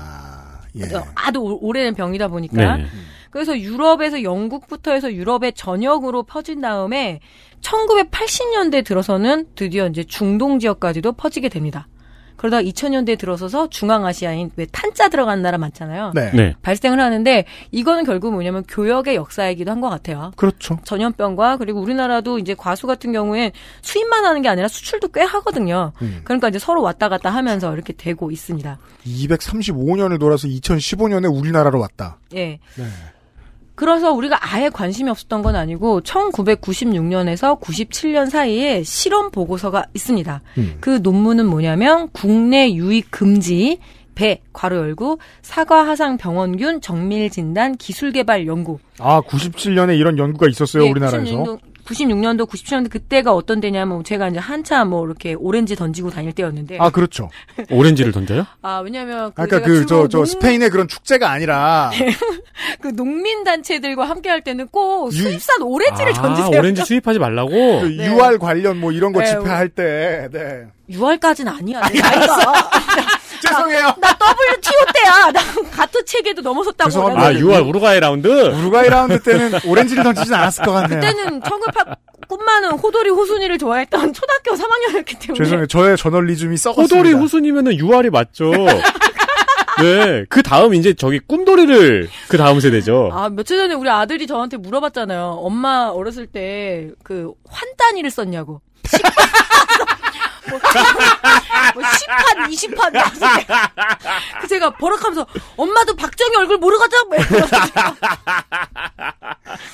예. 오- 오래된 병이다 보니까 네. 그래서 유럽에서 영국부터 해서 유럽의 전역으로 퍼진 다음에 1980년대 들어서는 드디어 이제 중동 지역까지도 퍼지게 됩니다. 그러다 2000년대 들어서서 중앙아시아인 왜 탄자 들어간 나라 많잖아요. 네. 네. 발생을 하는데 이거는 결국 뭐냐면 교역의 역사이기도 한 것 같아요. 그렇죠. 전염병과 그리고 우리나라도 이제 과수 같은 경우엔 수입만 하는 게 아니라 수출도 꽤 하거든요. 음. 그러니까 이제 서로 왔다 갔다 하면서 이렇게 되고 있습니다. 235년을 돌아서 2015년에 우리나라로 왔다. 예. 네. 그래서 우리가 아예 관심이 없었던 건 아니고 1996년에서 97년 사이에 실험 보고서가 있습니다. 음. 그 논문은 뭐냐면 국내 유입 금지 배 괄호 열고 사과 하상 병원균 정밀 진단 기술 개발 연구. 아, 97년에 이런 연구가 있었어요, 예, 우리나라에서. 96년도, 96년도 97년도 그때가 어떤 때냐면 제가 이제 한참 뭐 이렇게 오렌지 던지고 다닐 때였는데 아, 그렇죠. 오렌지를 던져요? 아, 왜냐면 그 아까 제가 그, 저, 주로 저, 농- 스페인의 그런 축제가 아니라, 그 농민 단체들과 함께 할 때는 꼭 유- 수입산 오렌지를 아, 던지세요. 오렌지 수입하지 말라고. 그 네. UR 관련 뭐 이런 거 네, 집회할 때, 네. UR까지는 아니야. 내 나이가. 죄송해요. 나 WTO 때야. 나 가트 체계도 넘어섰다고. 죄송합니다. 아, 나는. UR 우루과이 라운드. 우루과이 라운드 때는 오렌지를 던지진 않았을 것 같네요. 그때는 1908 꿈많은 호돌이 호순이를 좋아했던 초등학교 3학년이었기 때문에. 죄송해요. 저의 저널리즘이 썩었습니다. 호돌이 후순이면은 6월이 맞죠. 네. 그 다음 이제 저기 꿈돌이를 그 다음 세대죠. 아, 며칠 전에 우리 아들이 저한테 물어봤잖아요. 엄마 어렸을 때 그 환단위를 썼냐고. 10판, 뭐, 뭐 10판, 20판. 나왔을 때. 그 제가 버럭하면서 엄마도 박정희 얼굴 모르거든? 뭐 이러면서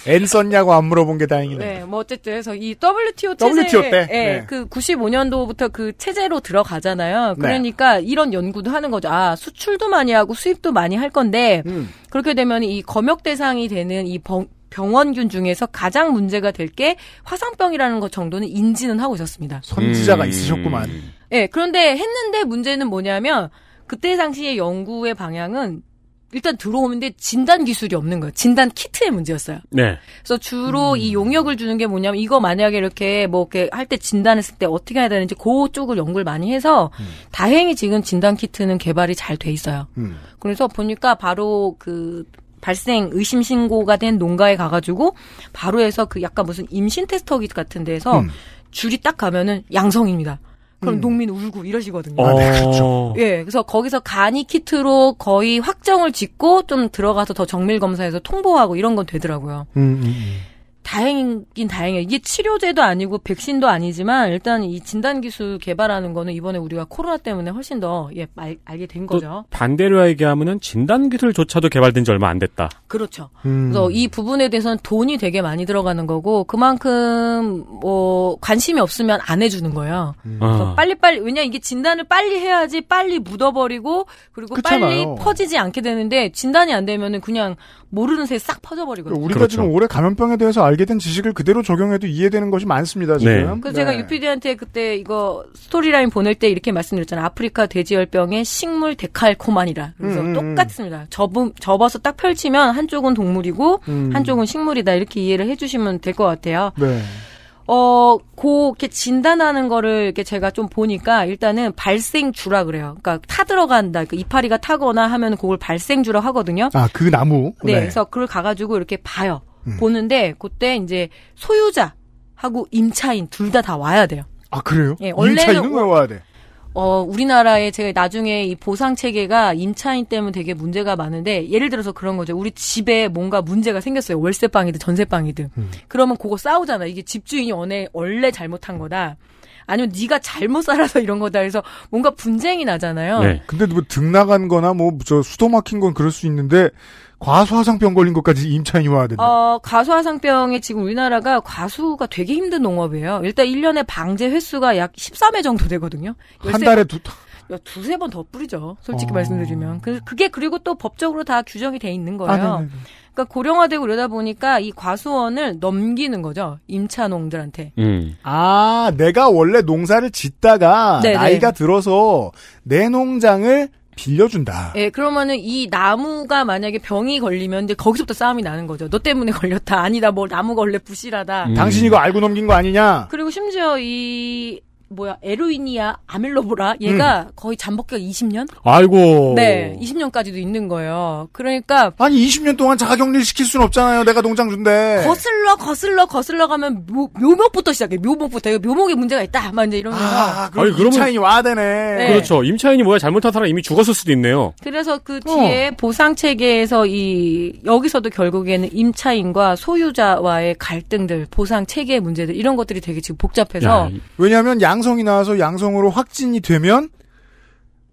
N 썼냐고 안 물어본 게 다행이네. 네, 뭐 어쨌든 그래서 이 WTO 체제, WTO 때? 예, 네. 그 95년도부터 그 체제로 들어가잖아요. 네. 그러니까 이런 연구도 하는 거죠. 아, 수출도 많이 하고 수입도 많이 할 건데 음. 그렇게 되면 이 검역 대상이 되는 이 병, 병원균 중에서 가장 문제가 될 게 화상병이라는 것 정도는 인지는 하고 있었습니다. 선지자가 음. 있으셨구만. 예, 그런데 했는데 문제는 뭐냐면 그때 당시의 연구의 방향은 일단 들어오는데 진단 기술이 없는 거예요. 진단 키트의 문제였어요. 네. 그래서 주로 이 용역을 주는 게 뭐냐면 이거 만약에 이렇게 뭐 이렇게 할 때 진단했을 때 어떻게 해야 되는지 그 쪽을 연구를 많이 해서 다행히 지금 진단 키트는 개발이 잘 돼 있어요. 음. 그래서 보니까 바로 그 발생 의심 신고가 된 농가에 가가지고 바로 해서 그 약간 무슨 임신 테스터기 같은 데서 음. 줄이 딱 가면은 양성입니다. 그럼 음. 농민 울고 이러시거든요. 아, 네, 어. 그렇죠. 예, 그래서 거기서 간이 키트로 거의 확정을 짓고 좀 들어가서 더 정밀 검사해서 통보하고 이런 건 되더라고요. 음, 음, 음. 다행이긴 다행이에요. 이게 치료제도 아니고 백신도 아니지만 일단 이 진단 기술 개발하는 거는 이번에 우리가 코로나 때문에 훨씬 더 예, 알, 알게 된또 거죠. 반대로 얘기하면은 진단 기술조차도 개발된 지 얼마 안 됐다. 그렇죠. 음. 그래서 이 부분에 대해서는 돈이 되게 많이 들어가는 거고 그만큼 뭐 관심이 없으면 안 해주는 거예요. 그래서 어. 빨리빨리 왜냐 이게 진단을 빨리 해야지 빨리 묻어버리고 그리고 빨리 그렇잖아요. 퍼지지 않게 되는데 진단이 안 되면은 그냥 모르는 새에 싹 퍼져버리거든요. 우리가 그렇죠. 지금 올해 감염병에 대해서 알게 된 지식을 그대로 적용해도 이해되는 것이 많습니다, 지금. 네. 그래서 제가 유피디한테 그때 이거 스토리라인 보낼 때 이렇게 말씀드렸잖아요. 아프리카 돼지열병의 식물 데칼코만이라. 그래서 음, 음, 음. 똑같습니다. 접음, 접어서 딱 펼치면 한 쪽은 동물이고 음. 한쪽은 식물이다. 이렇게 이해를 해주시면 될 것 같아요. 네. 어, 고, 이렇게 진단하는 거를 이렇게 제가 좀 보니까 일단은 발생주라 그래요. 그러니까 타 들어간다. 그 이파리가 타거나 하면 그걸 발생주라 하거든요. 아, 그 나무. 네, 그래서 그걸 가가지고 이렇게 봐요. 보는데 그때 이제 소유자하고 임차인 둘다다 와야 돼요. 아, 그래요? 예, 원래는 임차인은 왜 와야 돼? 어, 우리나라에 제가 나중에 이 보상 체계가 임차인 때문에 되게 문제가 많은데 예를 들어서 그런 거죠. 우리 집에 뭔가 문제가 생겼어요. 월세방이든 전세방이든. 그러면 그거 싸우잖아. 이게 집주인이 원래 원래 잘못한 거다. 아니면 네가 잘못 살아서 이런 거다. 그래서 뭔가 분쟁이 나잖아요. 네. 근데 뭐 등 나간 거나 뭐 저 수도 막힌 건 그럴 수 있는데 과수화상병 걸린 것까지 임차인이 와야 된다. 어, 과수화상병에 지금 우리나라가 과수가 되게 힘든 농업이에요. 일단 1년에 방제 횟수가 약 13회 정도 되거든요. 한 달에 두 야, 두세 번 더 뿌리죠. 솔직히 어. 말씀드리면. 그, 그게 그리고 또 법적으로 다 규정이 돼 있는 거예요. 아, 네네네. 그러니까 고령화되고 이러다 보니까 이 과수원을 넘기는 거죠. 임차농들한테. 음. 아, 내가 원래 농사를 짓다가 네네. 나이가 들어서 내 농장을 빌려준다. 예, 그러면은 이 나무가 만약에 병이 걸리면 이제 거기서부터 싸움이 나는 거죠. 너 때문에 걸렸다. 아니다. 뭐 나무가 원래 부실하다. 음. 당신 이거 알고 넘긴 거 아니냐? 그리고 심지어 이 뭐야 에로이니아 아멜로보라 얘가 거의 잠복기가 20년? 아이고. 네, 20년까지도 있는 거예요. 그러니까 아니 20년 동안 자가격리를 시킬 수는 없잖아요. 내가 농장 준대. 거슬러 거슬러 거슬러 가면 묘, 묘목부터 시작해. 묘목부터 묘목에 문제가 있다. 막 이제 이러면서 아, 그럼 아니, 그러면- 임차인이 와야 되네. 네. 그렇죠. 임차인이 뭐야 잘못한 사람 이미 죽었을 수도 있네요. 그래서 그 뒤에 보상 체계에서 이 여기서도 결국에는 임차인과 소유자와의 갈등들, 보상 체계 문제들 이런 것들이 되게 지금 복잡해서 야, 이- 왜냐하면 양 성이 나와서 양성으로 확진이 되면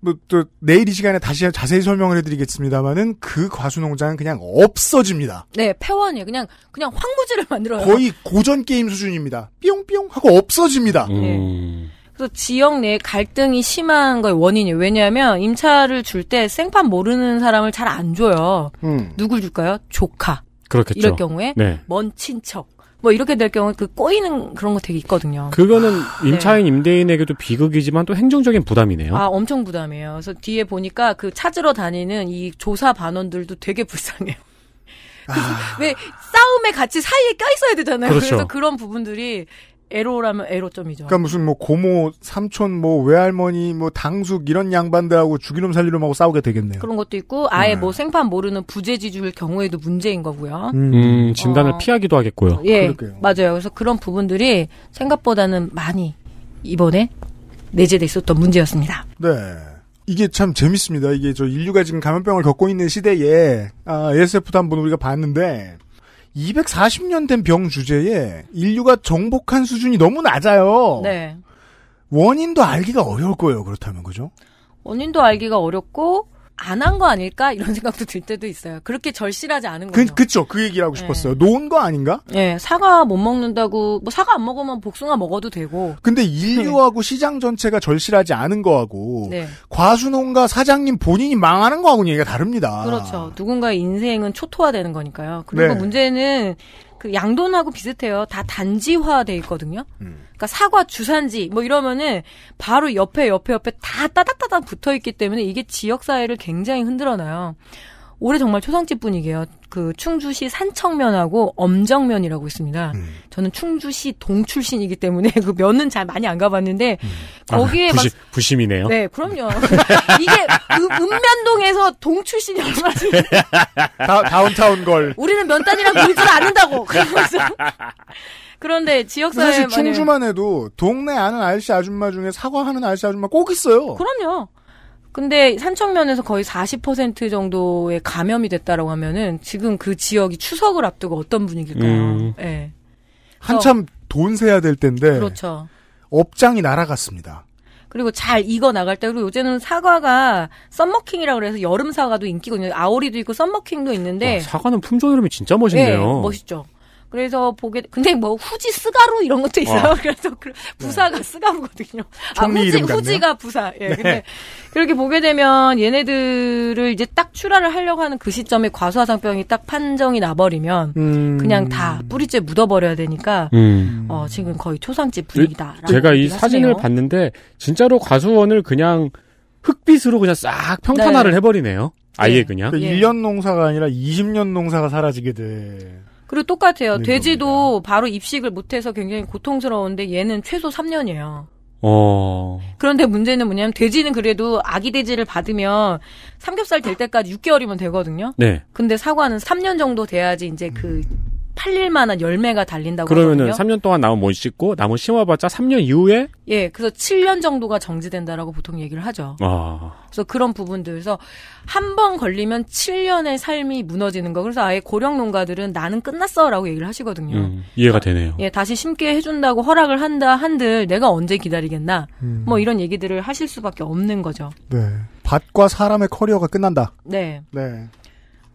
뭐 또 내일 이 시간에 다시 자세히 설명을 해드리겠습니다만은 그 과수 농장은 그냥 없어집니다. 네 폐원이에요. 그냥 그냥 황무지를 만들어요. 거의 고전 게임 수준입니다. 뿅뿅 하고 없어집니다. 음. 그래서 지역 내 갈등이 심한 거의 원인이에요. 왜냐하면 임차를 줄 때 생판 모르는 사람을 잘 안 줘요. 음. 누굴 줄까요? 조카. 그렇겠죠. 이럴 경우에 네. 먼 친척. 뭐 이렇게 될 경우에 그 꼬이는 그런 거 되게 있거든요. 그거는 임차인 임대인에게도 비극이지만 또 행정적인 부담이네요. 네. 아, 엄청 부담이에요. 그래서 뒤에 보니까 그 찾으러 다니는 이 조사 반원들도 되게 불쌍해요. 그래서 왜 싸움에 같이 사이에 껴 있어야 되잖아요. 그렇죠. 래서 그런 부분들이 애로라면 애로점이죠. 그러니까 무슨 뭐 고모, 삼촌, 뭐 외할머니, 뭐 당숙 이런 양반들하고 죽이놈 살리놈하고 싸우게 되겠네요. 그런 것도 있고 아예 뭐 생판 모르는 부재지주일 경우에도 문제인 거고요. 음, 진단을 어. 피하기도 하겠고요. 예, 맞아요. 그래서 그런 부분들이 생각보다는 많이 이번에 내재돼 있었던 문제였습니다. 네. 이게 참 재밌습니다. 이게 저 인류가 지금 감염병을 겪고 있는 시대에 아, ASF도 한번 우리가 봤는데 240년 된 병 주제에 인류가 정복한 수준이 너무 낮아요. 네. 원인도 알기가 어려울 거예요. 그렇다면 그죠? 원인도 알기가 어렵고 안 한 거 아닐까 이런 생각도 들 때도 있어요. 그렇게 절실하지 않은 거죠. 그, 그쵸. 그 얘기를 하고 싶었어요. 네. 놓은 거 아닌가? 예, 사과 못 먹는다고 뭐 사과 안 먹으면 복숭아 먹어도 되고. 근데 인류하고 시장 전체가 절실하지 않은 거하고 네. 과수농가 사장님 본인이 망하는 거하고는 얘기가 다릅니다. 그렇죠. 누군가의 인생은 초토화되는 거니까요. 그리고 네. 문제는 그 양돈하고 비슷해요. 다 단지화돼 있거든요. 음. 그러니까 사과 주산지 뭐 이러면은 바로 옆에 옆에 옆에 다 따닥따닥 붙어 있기 때문에 이게 지역 사회를 굉장히 흔들어놔요. 올해 정말 초상집 분위기예요. 그 충주시 산청면하고 엄정면이라고 있습니다. 음. 저는 충주시 동 출신이기 때문에 그 면은 잘 많이 안 가봤는데 거기에 아, 막 부심, 부심이네요. 네, 그럼요. 이게 음, 읍면동에서 동 출신이 얼마나. 다, 다운타운 걸. 우리는 면단이랑 놀줄 아는다고. 그러면서. 그런데 지역사회 사실 충주만 해도 동네 아는 아저씨 아줌마 중에 사과하는 아저씨 아줌마 꼭 있어요. 그럼요. 근데 산청면에서 거의 40% 정도의 감염이 됐다라고 하면은 지금 그 지역이 추석을 앞두고 어떤 분위기일까요? 음. 예. 한참 돈 세야 될 텐데 그렇죠. 업장이 날아갔습니다. 그리고 잘 익어 나갈 때 그리고 요새는 사과가 썸머킹이라 그래서 여름 사과도 인기거든요. 아오리도 있고 썸머킹도 있는데 와, 사과는 품종 흐름이 진짜 멋있네요. 네, 멋있죠. 그래서 보게 근데 뭐 후지 스가루 이런 것도 있어요. 와. 그래서 그 부사가 스가루거든요. 아 후지 이름 같네요. 후지가 부사. 예. 네. 근데 그렇게 보게 되면 얘네들을 이제 딱 출하를 하려고 하는 그 시점에 과수화상병이 딱 판정이 나버리면 음. 그냥 다 뿌리째 묻어버려야 되니까 음. 어 지금 거의 초상집 분위기다. 제가 이 사진을 봤는데 진짜로 과수원을 그냥 흙빛으로 그냥 싹 평탄화를 네. 해버리네요. 아예 그냥. 그 1년 농사가 아니라 20년 농사가 사라지게 돼. 그리고 똑같아요. 네, 돼지도 바로 입식을 못해서 굉장히 고통스러운데 얘는 최소 3년이에요. 어. 그런데 문제는 뭐냐면 돼지는 그래도 아기 돼지를 받으면 삼겹살 될 때까지 6개월이면 되거든요. 네. 근데 사과는 3년 정도 돼야지 이제 그 팔릴 만한 열매가 달린다고 그러면은 하거든요. 3년 동안 나무 못 씻고 나무 심어봤자 3년 이후에 예, 그래서 7년 정도가 정지된다라고 보통 얘기를 하죠. 아 그래서 그런 부분들에서 한 번 걸리면 7년의 삶이 무너지는 거. 그래서 아예 고령 농가들은 나는 끝났어라고 얘기를 하시거든요. 음, 이해가 되네요. 예, 다시 심게 해준다고 허락을 한다 한들 내가 언제 기다리겠나. 음. 뭐 이런 얘기들을 하실 수밖에 없는 거죠. 네. 밭과 사람의 커리어가 끝난다. 네. 네.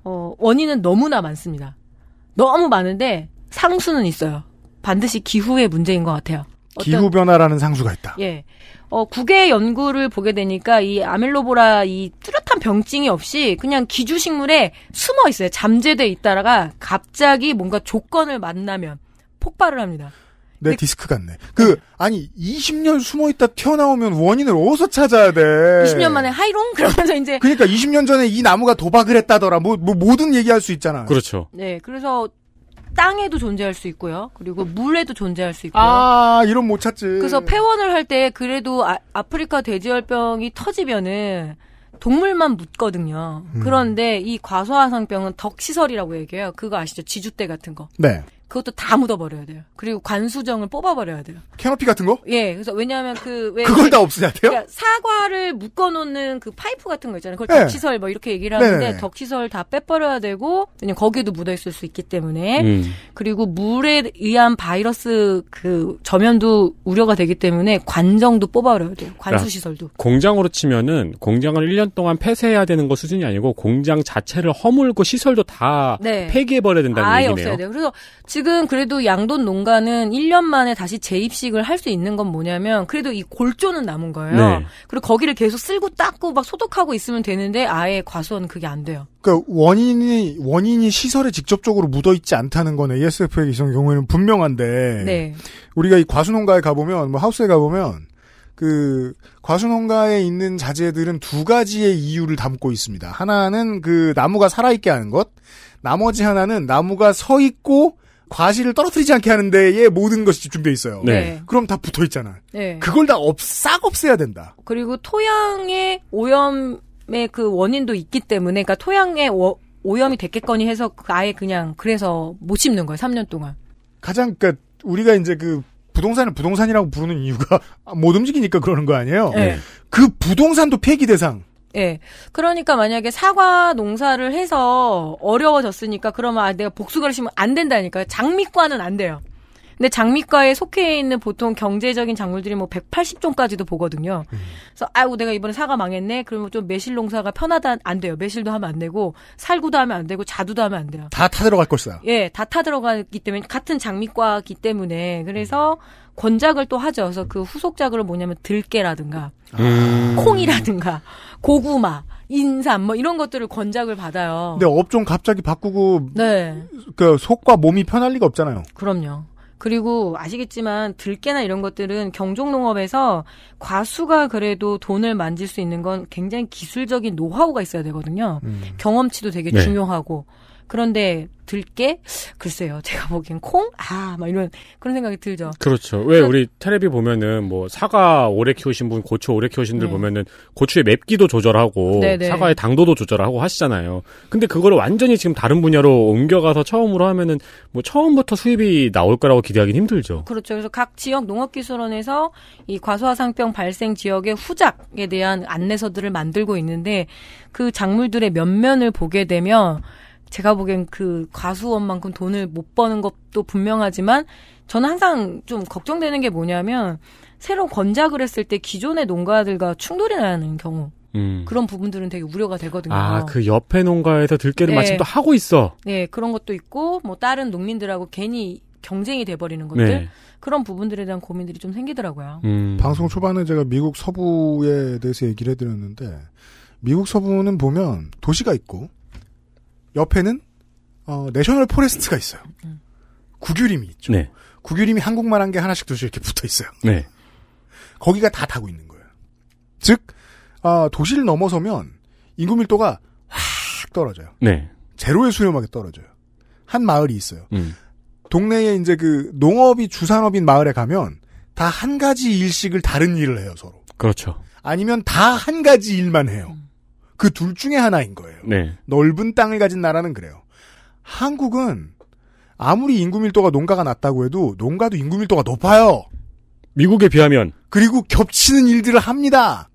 어, 원인은 너무나 많습니다. 너무 많은데 상수는 있어요. 반드시 기후의 문제인 것 같아요. 기후 변화라는 상수가 있다. 예. 어, 국외 연구를 보게 되니까 이 아멜로보라 이 뚜렷한 병증이 없이 그냥 기주 식물에 숨어 있어요. 잠재돼 있다가 갑자기 뭔가 조건을 만나면 폭발을 합니다. 내 디스크 같네. 그 아니 20년 숨어 있다 튀어나오면 원인을 어디서 찾아야 돼? 20년 만에 하이롱 그러면서 이제 그러니까 20년 전에 이 나무가 도박을 했다더라. 뭐, 뭐 모든 얘기할 수 있잖아. 그렇죠. 네, 그래서 땅에도 존재할 수 있고요. 그리고 물에도 존재할 수 있고요. 아, 이런 못 찾지. 그래서 폐원을 할 때 그래도 아, 아프리카 돼지열병이 터지면은 동물만 묻거든요. 음. 그런데 이 과소화상병은 덕시설이라고 얘기해요. 그거 아시죠? 지주대 같은 거. 네. 그것도 다 묻어버려야 돼요. 그리고 관수정을 뽑아버려야 돼요. 캐노피 같은 거? 예, 그래서 왜냐하면 그 왜 그걸 다 없애야 돼요? 그러니까 사과를 묶어놓는 그 파이프 같은 거 있잖아요. 그걸 네. 덕시설 뭐 이렇게 얘기를 하는데 네네네. 덕시설 다 빼버려야 되고 왜냐면 거기에도 묻어 있을 수 있기 때문에 음. 그리고 물에 의한 바이러스 그 전염도 우려가 되기 때문에 관정도 뽑아버려야 돼요. 관수 시설도. 공장으로 치면은 공장을 1년 동안 폐쇄해야 되는 거 수준이 아니고 공장 자체를 허물고 시설도 다 네. 폐기해버려야 된다는 아예 얘기네요. 없어야 돼요. 그래서 지금 그래도 양돈 농가는 1년 만에 다시 재입식을 할 수 있는 건 뭐냐면 그래도 이 골조는 남은 거예요. 네. 그리고 거기를 계속 쓸고 닦고 막 소독하고 있으면 되는데 아예 과수원은 그게 안 돼요. 그러니까 원인이 원인이 시설에 직접적으로 묻어 있지 않다는 건 ASF의 경우에는 분명한데 네. 우리가 이 과수농가에 가보면 뭐 하우스에 가보면 그 과수농가에 있는 자재들은 두 가지의 이유를 담고 있습니다. 하나는 그 나무가 살아있게 하는 것, 나머지 하나는 나무가 서 있고 과실을 떨어뜨리지 않게 하는 데에 모든 것이 집중돼 있어요. 네. 그럼 다 붙어 있잖아. 네. 그걸 다 없, 싹 없애야 된다. 그리고 토양의 오염의 그 원인도 있기 때문에 그러니까 토양의 오, 오염이 됐겠거니 해서 그 아예 그냥 그래서 못 심는 거예요. 3년 동안. 가장 그러니까 우리가 이제 그 부동산을 부동산이라고 부르는 이유가 못 움직이니까 그러는 거 아니에요? 네. 그 부동산도 폐기 대상. 예. 그러니까 만약에 사과 농사를 해서 어려워졌으니까 그러면 아, 내가 복수가를 심으면 안 된다니까요. 장미과는 안 돼요. 근데 장미과에 속해 있는 보통 경제적인 작물들이 뭐 180종까지도 보거든요. 그래서 아이고 내가 이번에 사과 망했네. 그러면 좀 매실 농사가 편하다 안 돼요. 매실도 하면 안 되고 살구도 하면 안 되고 자두도 하면 안 돼요. 다 타 들어갈 것이다. 예, 다 타 들어가기 때문에 같은 장미과기 때문에 그래서 권작을 또 하죠. 그래서 그 후속작으로 뭐냐면 들깨라든가 음. 콩이라든가 고구마, 인삼 뭐 이런 것들을 권작을 받아요. 근데 업종 갑자기 바꾸고 네, 그 속과 몸이 편할 리가 없잖아요. 그럼요. 그리고 아시겠지만 들깨나 이런 것들은 경종농업에서 과수가 그래도 돈을 만질 수 있는 건 굉장히 기술적인 노하우가 있어야 되거든요. 경험치도 되게 네. 중요하고. 그런데 들깨 글쎄요. 제가 보기엔 콩? 아, 막 이런 그런 생각이 들죠. 그렇죠. 왜 우리 테레비 보면은 뭐 사과 오래 키우신 분, 고추 오래 키우신 분들 네. 보면은 고추의 맵기도 조절하고 네네. 사과의 당도도 조절하고 하시잖아요. 근데 그거를 완전히 지금 다른 분야로 옮겨가서 처음으로 하면은 뭐 처음부터 수입이 나올 거라고 기대하기는 힘들죠. 그렇죠. 그래서 각 지역 농업기술원에서 이 과소화상병 발생 지역의 후작에 대한 안내서들을 만들고 있는데 그 작물들의 면면을 보게 되면 제가 보기엔 그 과수원만큼 돈을 못 버는 것도 분명하지만 저는 항상 좀 걱정되는 게 뭐냐면 새로 건작을 했을 때 기존의 농가들과 충돌이 나는 경우 음. 그런 부분들은 되게 우려가 되거든요. 아, 그 옆에 농가에서 들깨를 네. 마침 또 하고 있어. 네, 그런 것도 있고 뭐 다른 농민들하고 괜히 경쟁이 돼버리는 것들 네. 그런 부분들에 대한 고민들이 좀 생기더라고요. 음. 방송 초반에 제가 미국 서부에 대해서 얘기를 해드렸는데 미국 서부는 보면 도시가 있고 옆에는 어, national forest가 있어요. 국유림이 있죠. 네. 국유림이 한국만 한 게 하나씩 둘씩 이렇게 붙어 있어요. 네. 거기가 다 타고 있는 거예요. 즉 아, 도시를 넘어서면 인구 밀도가 확 떨어져요. 네. 제로에 수렴하게 떨어져요. 한 마을이 있어요. 음. 동네에 이제 그 농업이 주산업인 마을에 가면 다 한 가지 일식을 다른 일을 해요, 서로. 그렇죠. 아니면 다 한 가지 일만 해요. 그 둘 중에 하나인 거예요. 네. 넓은 땅을 가진 나라는 그래요. 한국은 아무리 인구 밀도가 농가가 낮다고 해도 농가도 인구 밀도가 높아요. 미국에 비하면 그리고 겹치는 일들을 합니다.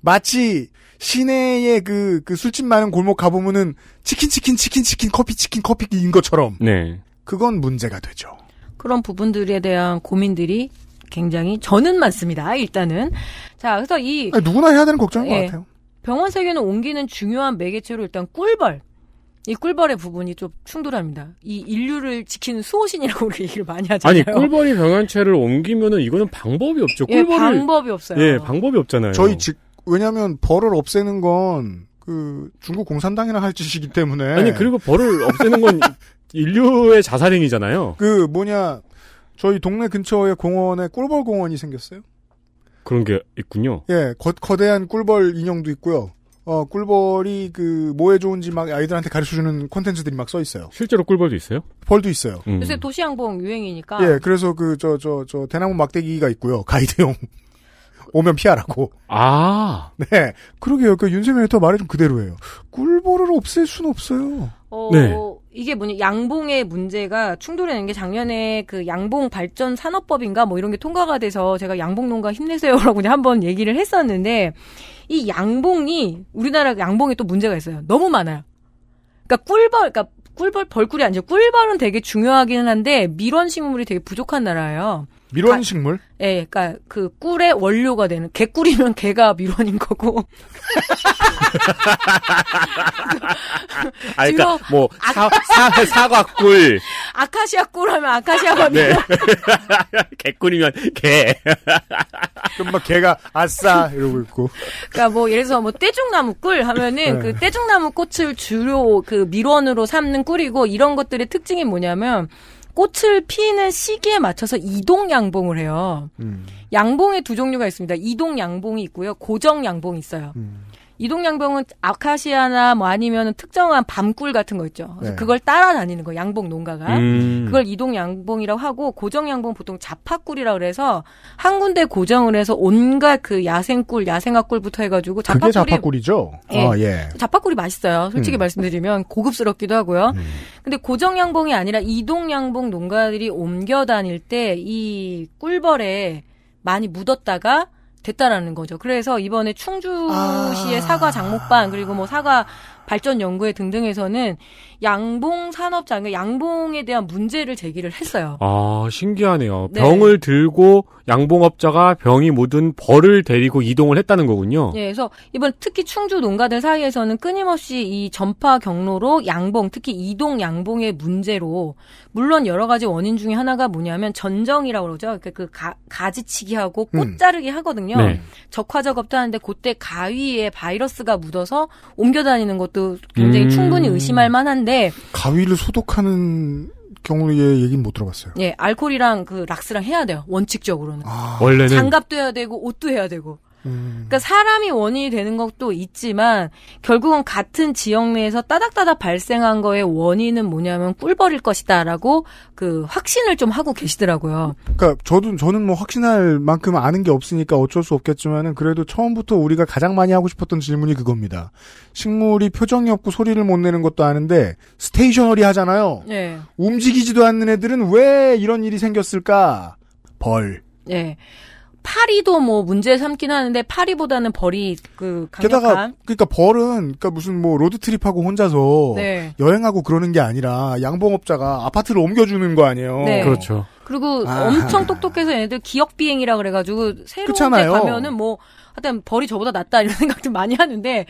마치 시내에 그, 그 술집 많은 골목 가보면은 치킨, 치킨, 치킨, 치킨, 커피, 치킨, 커피인 것처럼. 네. 그건 문제가 되죠. 그런 부분들에 대한 고민들이 굉장히 저는 많습니다. 일단은 자 그래서 이 아니, 누구나 해야 되는 걱정인 예. 것 같아요. 병원 세계는 옮기는 중요한 매개체로 일단 꿀벌. 이 꿀벌의 부분이 좀 충돌합니다. 이 인류를 지키는 수호신이라고 우리 얘기를 많이 하잖아요. 아니 꿀벌이 병원체를 옮기면은 이거는 방법이 없죠. 예, 꿀벌을 방법이 없어요. 예, 방법이 없잖아요. 저희 직, 왜냐면 벌을 없애는 건, 그, 중국 공산당이나 할 짓이기 때문에. 아니 그리고 벌을 없애는 건 인류의 자살행위잖아요. 그, 뭐냐, 저희 동네 근처에 공원에 꿀벌 공원이 생겼어요. 그런 게 있군요. 예, 거, 거대한 꿀벌 인형도 있고요. 어, 꿀벌이 그, 뭐에 좋은지 막 아이들한테 가르쳐 주는 콘텐츠들이 막 써 있어요. 실제로 꿀벌도 있어요? 벌도 있어요. 음. 요새 도시양봉 유행이니까 예, 그래서 그, 저, 저, 저, 대나무 막대기가 있고요. 가이드용. 오면 피하라고. 아. 네. 그러게요. 그 윤세민 에터 말이 좀 그대로예요. 꿀벌을 없앨 수는 없어요. 어, 네. 이게 뭐냐, 양봉의 문제가 충돌하는 게 작년에 그 양봉 발전 산업법인가 뭐 이런 게 통과가 돼서 제가 양봉 농가 힘내세요라고 그냥 한번 얘기를 했었는데 이 양봉이 우리나라 양봉에 또 문제가 있어요. 너무 많아요. 그러니까 꿀벌, 그러니까 꿀벌 벌꿀이 아니죠. 꿀벌은 되게 중요하기는 한데 밀원 식물이 되게 부족한 나라예요. 밀원 식물? 예, 그러니까 그 꿀의 원료가 되는 개꿀이면 개가 밀원인 거고. 아, 그러니까 뭐 사, 사, 사과 꿀, 아카시아 꿀 하면 아카시아가 네. 밀원. 개꿀이면 개. 그럼 막 걔가 아싸 이러고 있고. 그러니까 뭐 예를 들어서 뭐 떼죽나무 꿀 하면은 네. 그 떼죽나무 꽃을 주로 그 밀원으로 삼는 꿀이고 이런 것들의 특징이 뭐냐면 꽃을 피는 시기에 맞춰서 이동 양봉을 해요. 음. 양봉에 두 종류가 있습니다. 이동 양봉이 있고요. 고정 양봉이 있어요. 음. 이동 양봉은 아카시아나 뭐 아니면 특정한 밤꿀 같은 거 있죠. 그래서 네. 그걸 따라다니는 거 양봉 농가가. 음. 그걸 이동 양봉이라고 하고 고정 양봉 보통 자파꿀이라 그래서 한 군데 고정을 해서 온갖 그 야생꿀, 야생화꿀부터 해가지고 그게 자파꿀이 자파꿀이죠? 예. 아, 예. 자파꿀이 맛있어요. 솔직히 음. 말씀드리면 고급스럽기도 하고요. 음. 근데 고정 양봉이 아니라 이동 양봉 농가들이 옮겨 다닐 때 이 꿀벌에 많이 묻었다가 됐다라는 거죠. 그래서 이번에 충주시의 아. 사과 장목반 그리고 뭐 사과 발전 연구회 등등에서는 양봉 산업장, 그러니까 양봉에 대한 문제를 제기를 했어요. 아, 신기하네요. 네. 병을 들고 양봉업자가 병이 묻은 벌을 데리고 이동을 했다는 거군요. 예, 그래서 이번 특히 충주 농가들 사이에서는 끊임없이 이 전파 경로로 양봉, 특히 이동 양봉의 문제로 물론 여러 가지 원인 중에 하나가 뭐냐면 전정이라고 그러죠. 그러니까 그 가, 가지치기하고 꽃 음. 자르기 하거든요. 네. 적화 작업도 하는데 그때 가위에 바이러스가 묻어서 옮겨 다니는 것도 굉장히 음. 충분히 의심할 만한데 가위를 소독하는 경우의 얘기는 못 들어봤어요. 예, 알코올이랑 그 락스랑 해야 돼요. 원칙적으로는. 아, 원래는 장갑도 해야 되고 옷도 해야 되고. 음. 그러니까 사람이 원인이 되는 것도 있지만 결국은 같은 지역 내에서 따닥따닥 발생한 거의 원인은 뭐냐면 꿀벌일 것이다라고 그 확신을 좀 하고 계시더라고요. 그러니까 저도 저는 뭐 확신할 만큼 아는 게 없으니까 어쩔 수 없겠지만은 그래도 처음부터 우리가 가장 많이 하고 싶었던 질문이 그겁니다. 식물이 표정이 없고 소리를 못 내는 것도 아는데 stationary 하잖아요. 예. 움직이지도 않는 애들은 왜 이런 일이 생겼을까? 벌. 예. 파리도 뭐 문제 삼긴 하는데 파리보다는 벌이 그 강력한 게다가 그러니까 벌은 그러니까 무슨 뭐 road trip하고 혼자서 네. 여행하고 그러는 게 아니라 양봉업자가 아파트를 옮겨주는 거 아니에요. 네. 그렇죠. 그리고 아. 엄청 똑똑해서 얘네들 기억 비행이라 그래가지고 새로운. 데 가면은 뭐 하여튼 벌이 저보다 낫다 이런 생각들 많이 하는데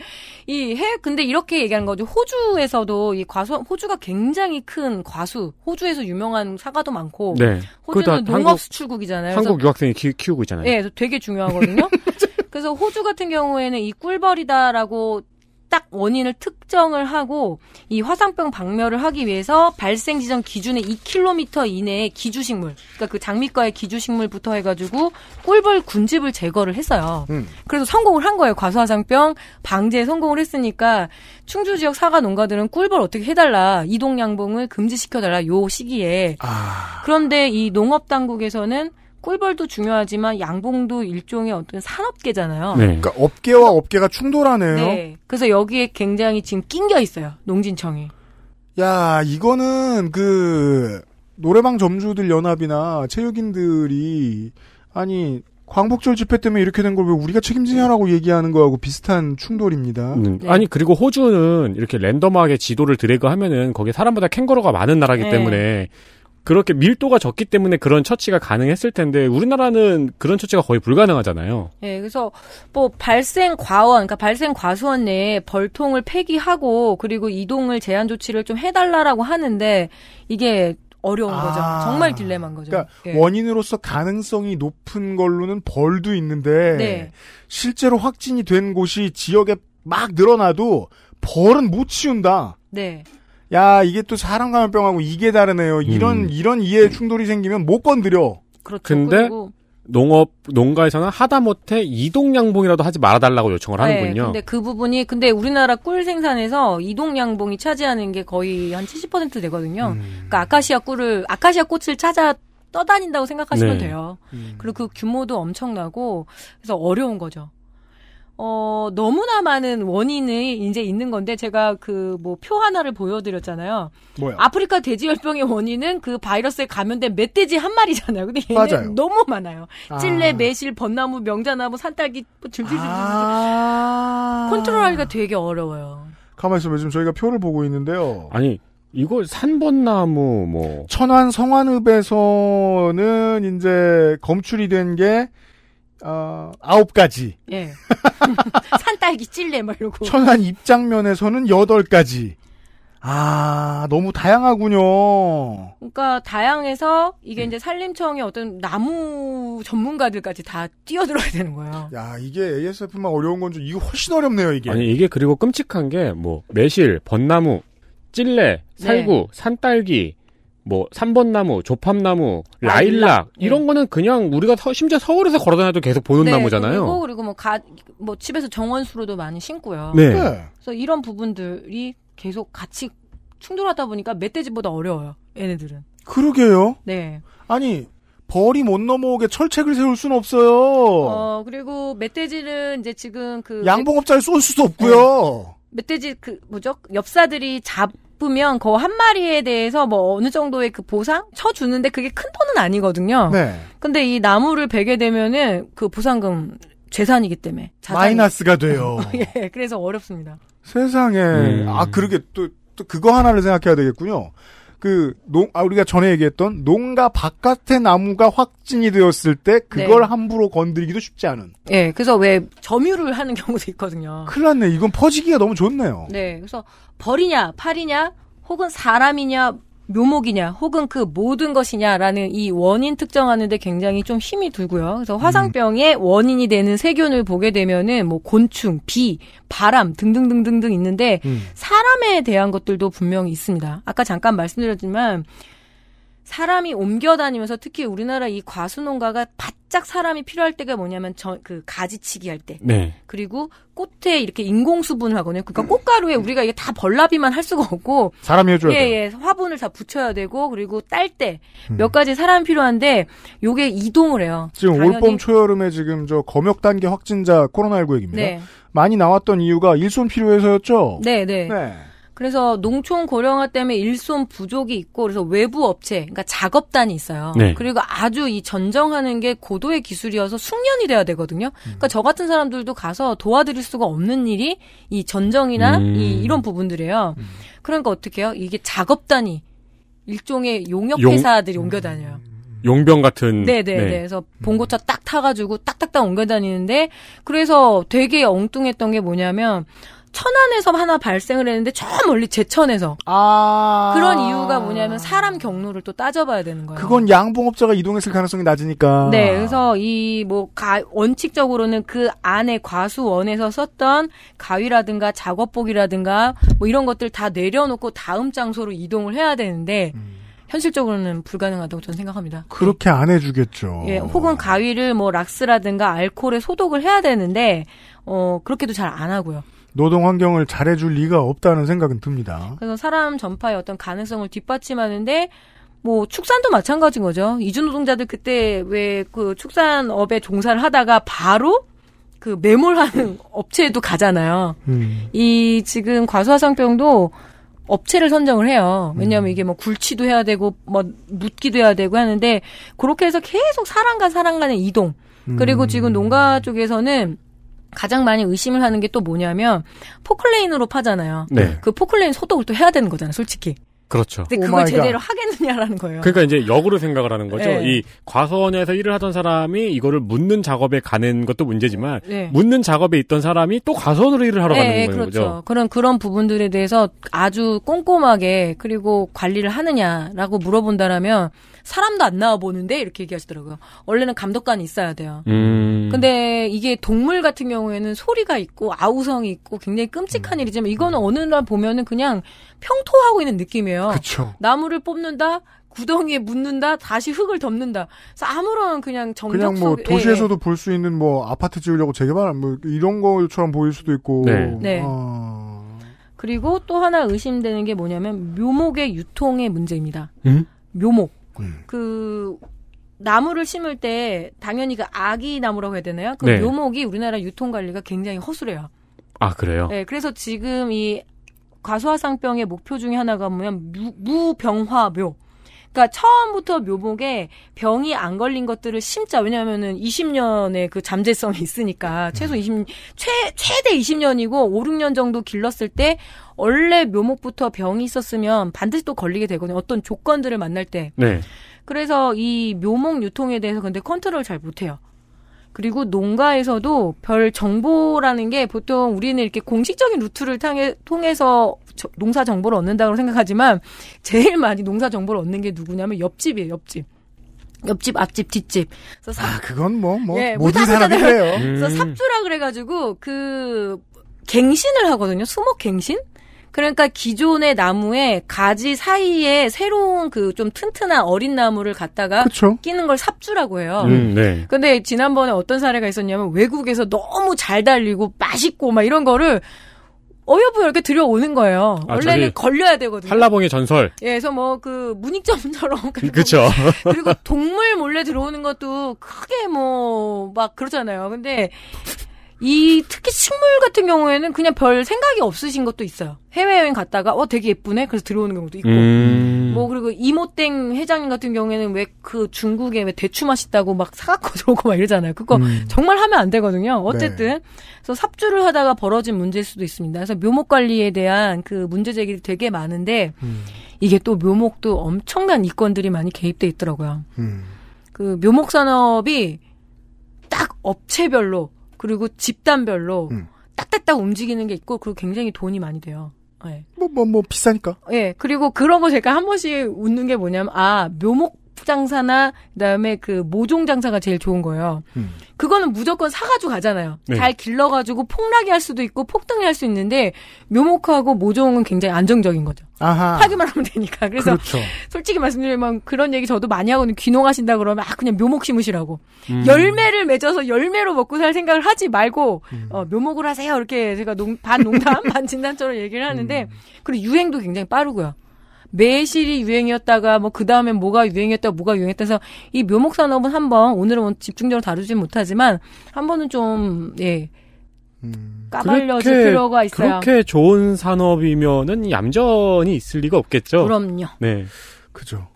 이 해 근데 이렇게 얘기하는 거죠. 호주에서도 이 과수 호주가 굉장히 큰 과수 호주에서 유명한 사과도 많고 네. 호주는 농업 한국 수출국이잖아요. 한국 유학생이 키, 키우고 있잖아요. 예, 그래서 되게 중요하거든요. 그래서 호주 같은 경우에는 이 꿀벌이다라고 딱 원인을 특정을 하고 이 화상병 박멸을 하기 위해서 발생 지점 기준의 2km 이내의 기주식물, 그러니까 그 장미과의 기주식물부터 해가지고 꿀벌 군집을 제거를 했어요. 음. 그래서 성공을 한 거예요. 과수화상병 방제에 성공을 했으니까 충주 지역 사과 농가들은 꿀벌 어떻게 해달라 이동 양봉을 금지시켜달라 요 시기에. 아. 그런데 이 농업 당국에서는 꿀벌도 중요하지만 양봉도 일종의 어떤 산업계잖아요. 네. 그러니까 업계와 업계가 충돌하네요. 네. 그래서 여기에 굉장히 지금 낑겨 있어요. 농진청이. 야, 이거는 그 노래방 점주들 연합이나 체육인들이 아니 광복절 집회 때문에 이렇게 된 걸 왜 우리가 책임지냐라고 얘기하는 거하고 비슷한 충돌입니다. 음, 네. 아니 그리고 호주는 이렇게 랜덤하게 지도를 드래그 하면은 거기 사람보다 캥거루가 많은 나라기 네. 때문에 그렇게 밀도가 적기 때문에 그런 처치가 가능했을 텐데 우리나라는 그런 처치가 거의 불가능하잖아요. 예, 그래서 뭐 발생 과원, 그러니까 발생 과수원 내에 벌통을 폐기하고 그리고 이동을 제한 조치를 좀 해달라라고 하는데 이게 어려운 아. 거죠. 정말 딜레마인 거죠. 그러니까 예. 원인으로서 가능성이 높은 걸로는 벌도 있는데 네. 실제로 확진이 된 곳이 지역에 막 늘어나도 벌은 못 치운다. 네. 야 이게 또 사람 감염병하고 이게 다르네요. 이런 음. 이런 이해 충돌이 생기면 못 건드려. 그렇죠. 근데 그리고 농업 농가에서는 하다못해 이동 양봉이라도 하지 말아달라고 요청을 하는군요. 네, 근데 그 부분이 근데 우리나라 꿀 생산에서 이동 양봉이 차지하는 게 거의 한 70% 되거든요. 음. 그러니까 아카시아 꿀을 아카시아 꽃을 찾아 떠다닌다고 생각하시면 네. 돼요. 음. 그리고 그 규모도 엄청나고 그래서 어려운 거죠. 어, 너무나 많은 원인이 이제 있는 건데 제가 그 뭐 표 하나를 보여드렸잖아요. 뭐야? 아프리카 돼지열병의 원인은 그 바이러스에 감염된 멧돼지 한 마리잖아요. 근데 얘는 맞아요. 너무 많아요. 아. 찔레, 매실, 벚나무, 명자나무, 산딸기 뭐 줄줄줄줄 아. 컨트롤하기가 되게 어려워요. 가만 있어봐. 지금 저희가 표를 보고 있는데요. 아니 이거 산번나무 뭐 천안 성안읍에서는 이제 검출이 된게 어, 아홉 가지. 예. 산딸기, 찔레 막 이러고. 천안 입장면에서는 여덟 가지. 아, 너무 다양하군요. 그러니까 다양해서 이게 이제 산림청의 어떤 나무 전문가들까지 다 뛰어들어야 되는 거예요. 야, 이게 ASF만 어려운 건좀 이거 훨씬 어렵네요, 이게. 아니 이게 그리고 끔찍한 게 뭐 매실, 벚나무, 찔레, 살구, 네. 산딸기, 뭐 삼번나무, 조팝나무, 라일락, 라일락 네. 이런 거는 그냥 우리가 서- 심지어 서울에서 걸어다녀도 계속 보는 네, 나무잖아요. 그리고 그리고 뭐 가 뭐 집에서 정원수로도 많이 심고요. 네. 네. 그래서 이런 부분들이 계속 같이 충돌하다 보니까 멧돼지보다 어려워요. 얘네들은. 그러게요. 네. 아니, 벌이 못 넘어오게 철책을 세울 순 없어요. 어 그리고 멧돼지는 이제 지금 그 양봉업자를 쏠 수도 없고요. 멧돼지 그 뭐죠? 엽사들이 잡 으면 그 한 마리에 대해서 뭐 어느 정도의 그 보상 쳐 주는데 그게 큰 돈은 아니거든요. 네. 근데 이 나무를 베게 되면은 그 보상금 재산이기 때문에 자산이- 마이너스가 돼요. 예, 그래서 어렵습니다. 세상에. 음. 아, 그러게 또, 또 그거 하나를 생각해야 되겠군요. 그, 농, 아, 우리가 전에 얘기했던 농가 바깥의 나무가 확진이 되었을 때 그걸 네. 함부로 건드리기도 쉽지 않은. 예, 그래서 왜 점유를 하는 경우도 있거든요. 큰일 났네. 이건 퍼지기가 너무 좋네요. 네, 그래서 벌이냐, 팔이냐, 혹은 사람이냐, 묘목이냐, 혹은 그 모든 것이냐라는 이 원인 특정하는데 굉장히 좀 힘이 들고요. 그래서 화상병의 원인이 되는 세균을 보게 되면은 뭐 곤충, 비, 바람 등등등등등 있는데 음. 사람에 대한 것들도 분명히 있습니다. 아까 잠깐 말씀드렸지만 사람이 옮겨 다니면서 특히 우리나라 이 과수 농가가 바짝 사람이 필요할 때가 뭐냐면 저, 그 가지치기 할 때. 네. 그리고 꽃에 이렇게 인공 수분을 하거든요. 그러니까 꽃가루에 우리가 이게 다 벌나비만 할 수가 없고 사람이 해줘야 예. 예. 화분을 다 붙여야 되고 그리고 딸때 음. 몇 가지 사람이 필요한데 요게 이동을 해요. 지금 올봄 초여름에 지금 저 검역 단계 확진자 코로나19 얘기입니다. 네. 많이 나왔던 이유가 일손 필요해서였죠. 네, 네. 네. 그래서 농촌 고령화 때문에 일손 부족이 있고 그래서 외부 업체, 그러니까 작업단이 있어요. 네. 그리고 아주 이 전정하는 게 고도의 기술이어서 숙련이 돼야 되거든요. 그러니까 저 같은 사람들도 가서 도와드릴 수가 없는 일이 이 전정이나 음. 이 이런 부분들이에요. 그러니까 어떻게 해요? 이게 작업단이 일종의 용역 용- 회사들이 옮겨 다녀요. 용병 같은. 네네 네. 그래서 봉고차 딱 타가지고 딱딱딱 옮겨 다니는데 그래서 되게 엉뚱했던 게 뭐냐면 천안에서 하나 발생을 했는데 저 멀리 제천에서 아. 그런 이유가 뭐냐면 사람 경로를 또 따져봐야 되는 거예요. 그건 양봉업자가 이동했을 가능성이 낮으니까. 네, 그래서 이 뭐 원칙적으로는 그 안에 과수원에서 썼던 가위라든가 작업복이라든가 뭐 이런 것들 다 내려놓고 다음 장소로 이동을 해야 되는데 현실적으로는 불가능하다고 저는 생각합니다. 그렇게 안 해주겠죠. 예, 혹은 가위를 뭐 락스라든가 알코올에 소독을 해야 되는데 어 그렇게도 잘 안 하고요. 노동 환경을 잘해줄 리가 없다는 생각은 듭니다. 그래서 사람 전파의 어떤 가능성을 뒷받침하는데 뭐 축산도 마찬가지인 거죠. 이주 노동자들 그때 왜 그 축산업에 종사를 하다가 바로 그 매몰하는 업체에도 가잖아요. 음. 이 지금 과수화상병도 업체를 선정을 해요. 왜냐하면 이게 뭐 굴취도 해야 되고 뭐 묻기도 해야 되고 하는데 그렇게 해서 계속 사람 과 사람 간의 이동 그리고 지금 농가 쪽에서는 가장 많이 의심을 하는 게 또 뭐냐면 포클레인으로 파잖아요. 네. 그 포클레인 소독을 또 해야 되는 거잖아요, 솔직히. 그렇죠. 근데 그걸. 제대로 하겠느냐라는 거예요. 그러니까 이제 역으로 생각을 하는 거죠. 네. 이 과수원에서 일을 하던 사람이 이거를 묻는 작업에 가는 것도 문제지만 네. 묻는 작업에 있던 사람이 또 과수원으로 일을 하러 가는 네, 거는 그렇죠. 거죠. 그런 그런 부분들에 대해서 아주 꼼꼼하게 그리고 관리를 하느냐라고 물어본다라면 사람도 안 나와 보는데 이렇게 얘기하시더라고요. 원래는 감독관이 있어야 돼요. 음. 근데 이게 동물 같은 경우에는 소리가 있고 아우성이 있고 굉장히 음. 끔찍한 일이지만 이거는 어느 날 보면은 그냥 평토하고 있는 느낌이에요. 그쵸. 나무를 뽑는다, 구덩이에 묻는다, 다시 흙을 덮는다. 그래서 아무런 그냥 정적 그냥 뭐 속에- 예, 도시에서도 볼수 있는 뭐 아파트 지으려고 재개발 뭐 이런 것처럼 보일 수도 있고. 네. 네. 아, 그리고 또 하나 의심되는 게 뭐냐면 묘목의 유통의 문제입니다. 음? 묘목. 음. 그 나무를 심을 때 당연히 그 아기 나무라고 해야 되나요? 그 네. 묘목이 우리나라 유통 관리가 굉장히 허술해요. 아 그래요. 네, 그래서 지금 이 과수화상병의 목표 중에 하나가 뭐냐면 무, 무병화묘. 그러니까 처음부터 묘목에 병이 안 걸린 것들을 심자. 왜냐하면은 20년의 그 잠재성이 있으니까 최소 20 최, 최대 20년이고 5, 6년 정도 길렀을 때 원래 묘목부터 병이 있었으면 반드시 또 걸리게 되거든요. 어떤 조건들을 만날 때. 네. 그래서 이 묘목 유통에 대해서 근데 컨트롤 잘 못해요. 그리고 농가에서도 별 정보라는 게 보통 우리는 이렇게 공식적인 루트를 통해, 통해서 저- 농사 정보를 얻는다고 생각하지만 제일 많이 농사 정보를 얻는 게 누구냐면 옆집이에요, 옆집. 옆집, 앞집, 뒷집. 그래서 삽, 아, 그건 뭐, 뭐, 예, 모든 뭐다 사람이. 그래요. 음. 그래서 삽주라 그래가지고 그 갱신을 하거든요. 수목 갱신. 그러니까 기존의 나무에 가지 사이에 새로운 그 좀 튼튼한 어린 나무를 갖다가 그쵸. 끼는 걸 삽주라고 해요. 음, 네. 근데 지난번에 어떤 사례가 있었냐면 외국에서 너무 잘 달리고 맛있고 막 이런 거를 어여부 이렇게 들여오는 거예요. 아, 원래는 걸려야 되거든요. 한라봉의 전설. 예, 그래서 뭐 그 문익점처럼 그렇죠. 그리고 동물 몰래 들어오는 것도 크게 뭐 막 그러잖아요. 근데 이 특히 식물 같은 경우에는 그냥 별 생각이 없으신 것도 있어요. 해외여행 갔다가 어 되게 예쁘네. 그래서 들어오는 경우도 있고. 음. 뭐 그리고 이모땡 회장님 같은 경우에는 왜 그 중국에 왜 대추 맛있다고 막 사갖고 들어오고 막 이러잖아요. 그거 음. 정말 하면 안 되거든요. 어쨌든 그래서 삽주를 하다가 벌어진 문제일 수도 있습니다. 그래서 묘목 관리에 대한 그 문제 제기들이 되게 많은데 음. 이게 또 묘목도 엄청난 이권들이 많이 개입돼 있더라고요. 음. 그 묘목 산업이 딱 업체별로 그리고 집단별로 음. 딱딱딱 움직이는 게 있고 그리고 굉장히 돈이 많이 돼요. 예. 뭐, 뭐, 뭐, 비싸니까. 예, 그리고 그런 거 제가 한 번씩 웃는 게 뭐냐면, 아, 묘목 장사나, 그 다음에 그 모종 장사가 제일 좋은 거예요. 음. 그거는 무조건 사가지고 가잖아요. 네. 잘 길러가지고 폭락이 할 수도 있고 폭등이 할 수 있는데, 묘목하고 모종은 굉장히 안정적인 거죠. 아하. 팔기만 하면 되니까. 그래서 그렇죠. 솔직히 말씀드리면 그런 얘기 저도 많이 하거든요. 귀농하신다 그러면, 아, 그냥 묘목 심으시라고. 음. 열매를 맺어서 열매로 먹고 살 생각을 하지 말고, 음. 어, 묘목을 하세요. 이렇게 제가 농, 반 농담, 반 진담처럼 얘기를 하는데, 음. 그리고 유행도 굉장히 빠르고요. 매실이 유행이었다가 뭐 그 다음에 뭐가 유행이었다가 뭐가 유행했다 해서 이 묘목 산업은 한번 오늘은 뭐 집중적으로 다루진 못하지만 한 번은 좀 예. 음. 까발려줄 그렇게- 필요가 있어요. 그렇게 좋은 산업이면은 얌전히 있을 리가 없겠죠. 그럼요. 네. 그죠.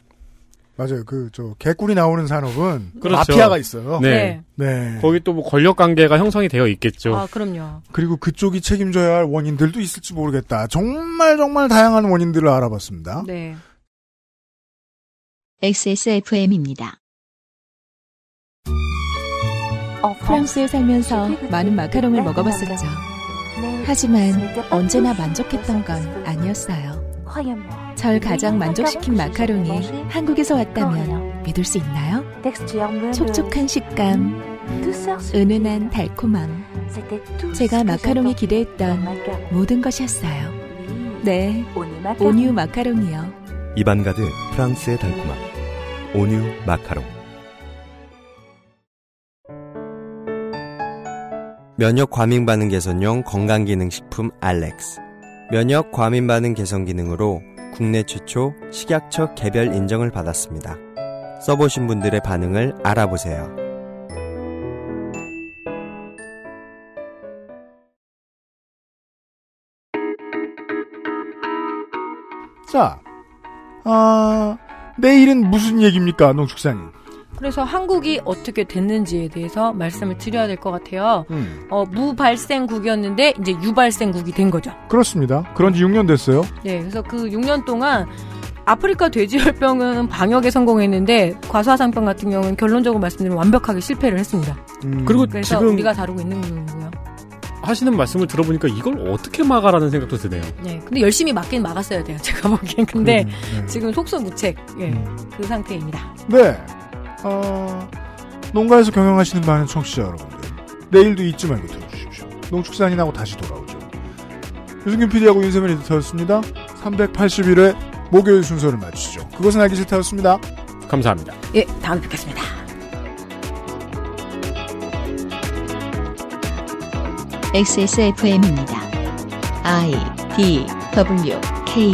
맞아요. 그, 저, 개꿀이 나오는 산업은 그렇죠. 마피아가 있어요. 네. 네. 거기 또 뭐 권력 관계가 형성이 되어 있겠죠. 아 그럼요. 그리고 그쪽이 책임져야 할 원인들도 있을지 모르겠다. 정말 정말 다양한 원인들을 알아봤습니다. 네. XSFM입니다. 프랑스에 살면서 많은 마카롱을 먹어봤었죠. 하지만 언제나 만족했던 건 아니었어요. 절 가장 만족시킨 마카롱이 한국에서 왔다면 믿을 수 있나요? 촉촉한 식감, 은은한 달콤함. 제가 마카롱이 기대했던 모든 것이었어요. 네, 온유 마카롱이요. 가득 프랑스의 달콤함. 온유 마카롱. 면역 과민 반응 개선용 건강기능식품 알렉스. 면역 과민 반응 개선 기능으로 국내 최초 식약처 개별 인정을 받았습니다. 써보신 분들의 반응을 알아보세요. 자, 아, 내일은 무슨 얘기입니까, 농축사님? 그래서 한국이 어떻게 됐는지에 대해서 말씀을 드려야 될 것 같아요. 음. 어, 무발생국이었는데 이제 유발생국이 된 거죠. 그렇습니다. 그런 지 6년 됐어요. 네, 그래서 그 6년 동안 아프리카 돼지열병은 방역에 성공했는데 과수화상병 같은 경우는 결론적으로 말씀드리면 완벽하게 실패를 했습니다. 음. 그리고 그래서 지금 우리가 다루고 있는 거고요. 하시는 말씀을 들어보니까 이걸 어떻게 막아라는 생각도 드네요. 네, 근데 열심히 막긴 막았어야 돼요. 제가 보기엔 근데 음, 네. 지금 속수무책 예, 그 상태입니다. 네. 어, 농가에서 경영하시는 많은 청취자 여러분들. 내일도 잊지 말고 들어주십시오. 농축산인하고 다시 돌아오죠. 유승균 PD하고 윤세민 에디터였습니다. 381회 목요일 순서를 마치죠. 그것은 알기 싫다였습니다. 감사합니다. 예, 다음에 뵙겠습니다. XSFM입니다. I D W K